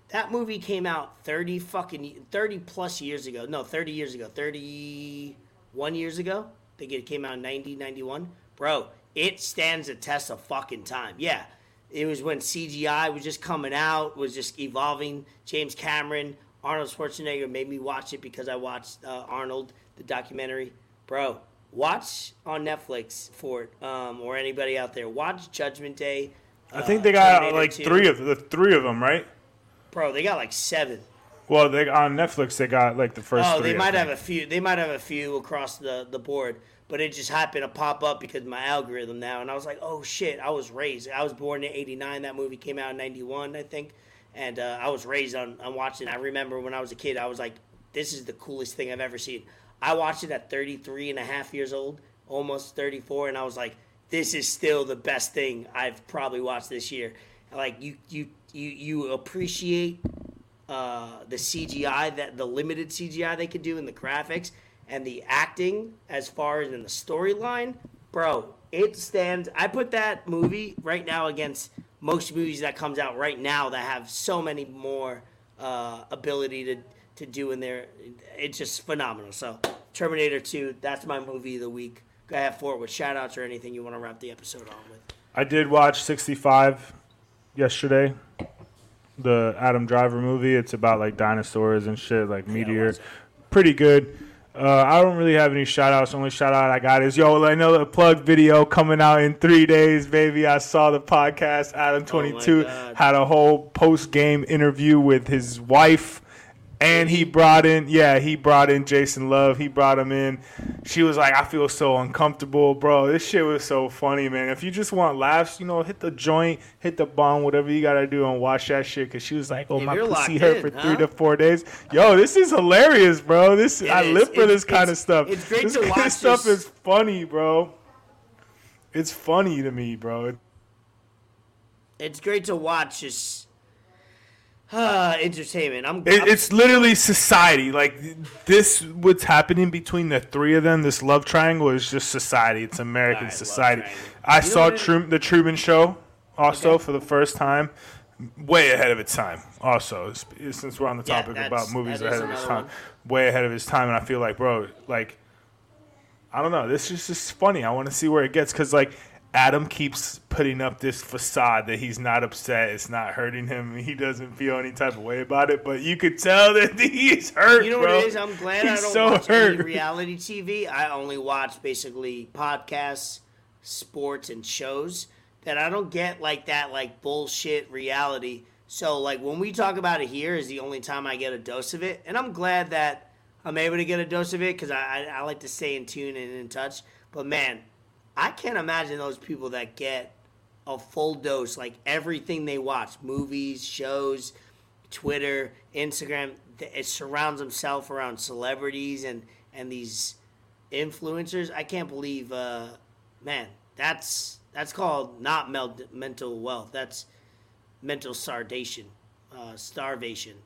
that movie came out 30 fucking 30 plus years ago. No, 30 years ago. 31 years ago. I think it came out in 90, 91. Bro, it stands the test of fucking time. Yeah. It was when CGI was just coming out, was just evolving. James Cameron, Arnold Schwarzenegger made me watch it because I watched uh, Arnold, the documentary. Bro, watch on Netflix for it, um, or anybody out there. Watch Judgment Day. I think they got Terminator like 2. three of the three of them, right? Bro, they got like seven. Well, they on Netflix they got like the first. Oh, three, they might have a few. They might have a few across the the board, but it just happened to pop up because of my algorithm now, and I was like, oh shit! I was raised. I was born in '89. That movie came out in '91, I think, and uh, I was raised on on watching. I remember when I was a kid, I was like, this is the coolest thing I've ever seen. I watched it at 33 and a half years old, almost 34, and I was like, this is still the best thing I've probably watched this year. Like you you you you appreciate uh, the CGI that the limited CGI they could do in the graphics and the acting as far as in the storyline, bro, it stands. I put that movie right now against most movies that comes out right now that have so many more uh, ability to to do in there. It's just phenomenal. So Terminator Two, that's my movie of the week. Go ahead for it with shout outs or anything you want to wrap the episode on with. I did watch 65 yesterday. The Adam Driver movie. It's about like dinosaurs and shit, like meteor. Pretty good. Uh, I don't really have any shout outs. Only shout out I got is yo, I know the plug video coming out in three days, baby. I saw the podcast. Adam22 God. had a whole post game interview with his wife. And he brought in, yeah, he brought in Jason Luv. He brought him in. She was like, I feel so uncomfortable, bro. This shit was so funny, man. If you just want laughs, you know, hit the joint, hit the bomb, whatever you gotta do, and watch that shit. Cause she was like, oh, Yeah, my pussy hurt in, for huh? three to four days. Yo, this is hilarious, bro. This It I is. live for this kind of stuff. it's great this to watch stuff is funny, bro. It's funny to me, bro. It's great to watch just uh, entertainment. I'm, It, I'm it's literally society. Like this, what's happening between the three of them, this love triangle is just society. It's American society. I You saw Tru- the Truman Show also Okay. for the first time, way ahead of its time. Also, since we're on the topic that's- about movies ahead of its time, one. way ahead of its time, and I feel like, bro, like, I don't know. This is just funny. I want to see where it gets because, like. Adam keeps putting up this facade that he's not upset. It's not hurting him. He doesn't feel any type of way about it. But you could tell that [laughs] he's hurt. You know bro. what it is? I'm glad I don't so watch hurt. any reality TV. I only watch basically podcasts, sports, and shows that I don't get like that like bullshit reality. So like when we talk about it here is the only time I get a dose of it, and I'm glad that I'm able to get a dose of it because I, I I like to stay in tune and in touch. But man, I can't imagine those people that get a full dose, like everything they watch, movies, shows, Twitter, Instagram, it surrounds himself around celebrities and and these influencers. I can't believe, uh, man, that's that's called not mel- mental wealth. That's mental starvation, uh, starvation,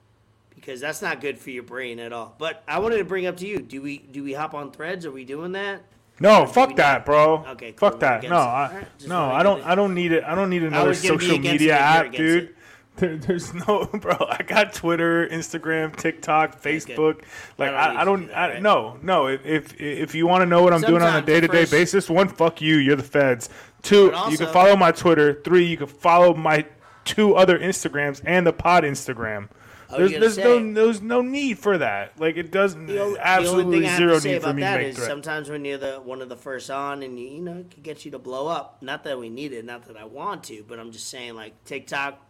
because that's not good for your brain at all. But I wanted to bring up to you: Do we do we hop on Threads? Are we doing that? No, Or fuck that, bro. Okay, cool. Fuck that. No. I, Alright, no, I don't. it. I don't need it. I don't need another was gonna be social media it if you're app, dude. There, there's no, [laughs] bro. I got Twitter, Instagram, TikTok, Facebook. Like I, I don't. do that, I, right? no, no. If if if you want to know what I'm doing on a day to day basis, one, fuck you. You're the feds. Two, But you can follow my Twitter. Three, you can follow my two other Instagrams and the pod Instagram. There's, there's say- no there's no need for that. Like it doesn't The only, absolutely the only thing I have zero need for me to make is threats. sometimes when you're the one of the first on, and you, you know it can get you to blow up. Not that we need it, not that I want to, but I'm just saying like TikTok,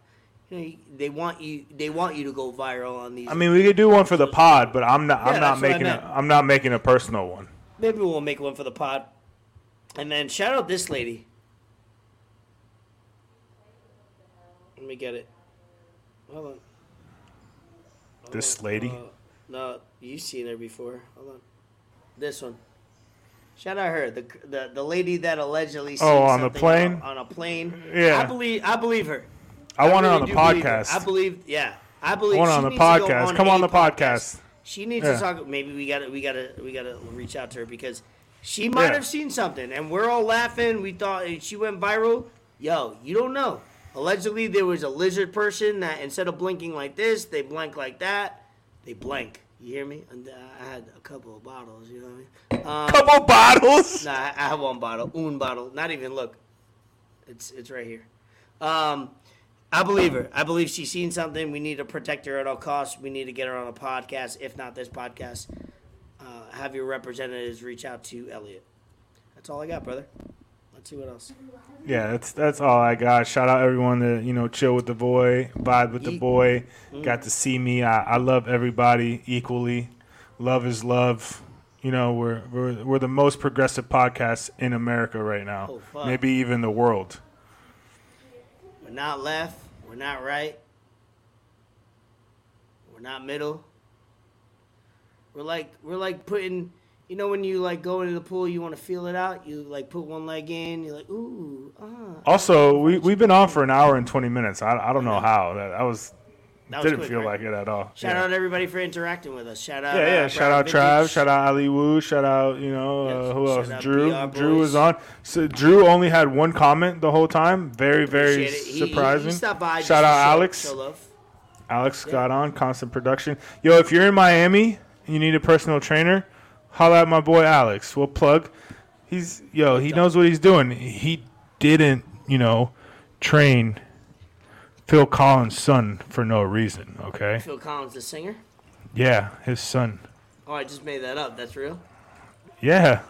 you know, they want you they want you to go viral on these. I mean, we could do one for the pod, but I'm not. Yeah, I'm not that's what I making. A, I'm not making a personal one. maybe we'll make one for the pod. And then shout out this lady. Let me get it. Hold on. This lady? Uh, no, you've seen her before. Hold on. This one. Shout out her, the the, the lady that allegedly. Oh, on the plane? On, on a plane. Yeah. I believe. I believe her. I, want her on the do believe podcast. I believe. Yeah. I believe. I want on the needs to go podcast. on Come on the podcast. She needs Yeah. to talk. Maybe we got to. We got to. We got to reach out to her because she might Yeah. have seen something, and we're all laughing. We thought she went viral. Yo, you don't know. Allegedly, there was a lizard person that instead of blinking like this, they blink like that. They blank. You hear me? And uh, I had a couple of bottles. You know what I mean? Um, Couple bottles. Nah, I have one bottle, un bottle. Not even look. It's it's right here. Um, I believe her. I believe she's seen something. We need to protect her at all costs. We need to get her on a podcast, if not this podcast. Uh, have your representatives reach out to Elliot. That's all I got, brother. Let's see what else. Yeah, that's that's all I got. Shout out everyone that you know chill with the boy, vibe with the boy. Mm. Got to see me. I, I love everybody equally. Love is love. You know, we're we're we're the most progressive podcast in America right now. Oh, fuck. Maybe even the world. We're not left. We're not right. We're not middle. We're like we're like putting. You know when you like go into the pool, you want to feel it out. You like put one leg in. You're like, ooh, ah. Also, we we've been on for an hour and twenty minutes. I, I don't know how that I was. That didn't quick, feel right? like it at all. Shout yeah. out everybody for interacting with us. Shout out. Yeah, yeah. uh, Shout out Trav. Shout out Ali Wu. Shout out, you know, Yes, uh, who else? Drew. Drew was on. So Drew only had one comment the whole time. Very, very He- he- surprising. He, stopped by. Shout out Alex. show. Alex got on constant production. Yo, if you're in Miami and you need a personal trainer, holla at my boy Alex. We'll plug. He's yo, he knows what he's doing. He didn't, you know, train Phil Collins' son for no reason. Okay. Phil Collins, the singer. Yeah, his son. Oh, I just made that up. That's real. Yeah.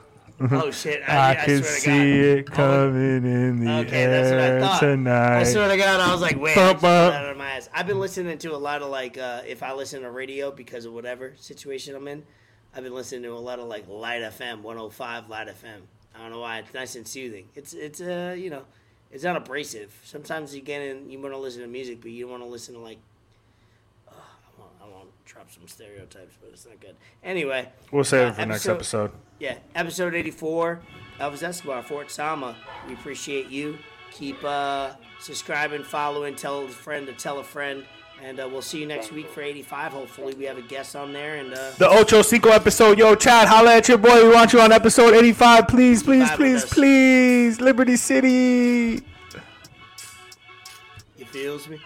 Oh shit! [laughs] I, I, can see God. it coming in the Okay, that's what I air thought. tonight. I swear to God, I was like, wait, I Bum, just pulled bum. that out of my ass. I've been listening to a lot of like, uh, if I listen to radio because of whatever situation I'm in, I've been listening to a lot of like Light FM, 105 Light FM. I don't know why. It's nice and soothing. It's it's uh you know, it's not abrasive. Sometimes you get in, you want to listen to music, but you don't want to listen to like. Uh, I want I want to drop some stereotypes, but it's not good. Anyway, We'll save uh, it for next episode. yeah, episode 84, Elvis Escobar, Fort Sama. We appreciate you. Keep uh, subscribing, following, tell a friend to tell a friend. And uh, we'll see you next week for 85. Hopefully, we have a guest on there. And uh, The Ocho Cinco episode. Yo, Chad, holla at your boy. We want you on episode 85. Please, please, please, please. Liberty City. it feels me.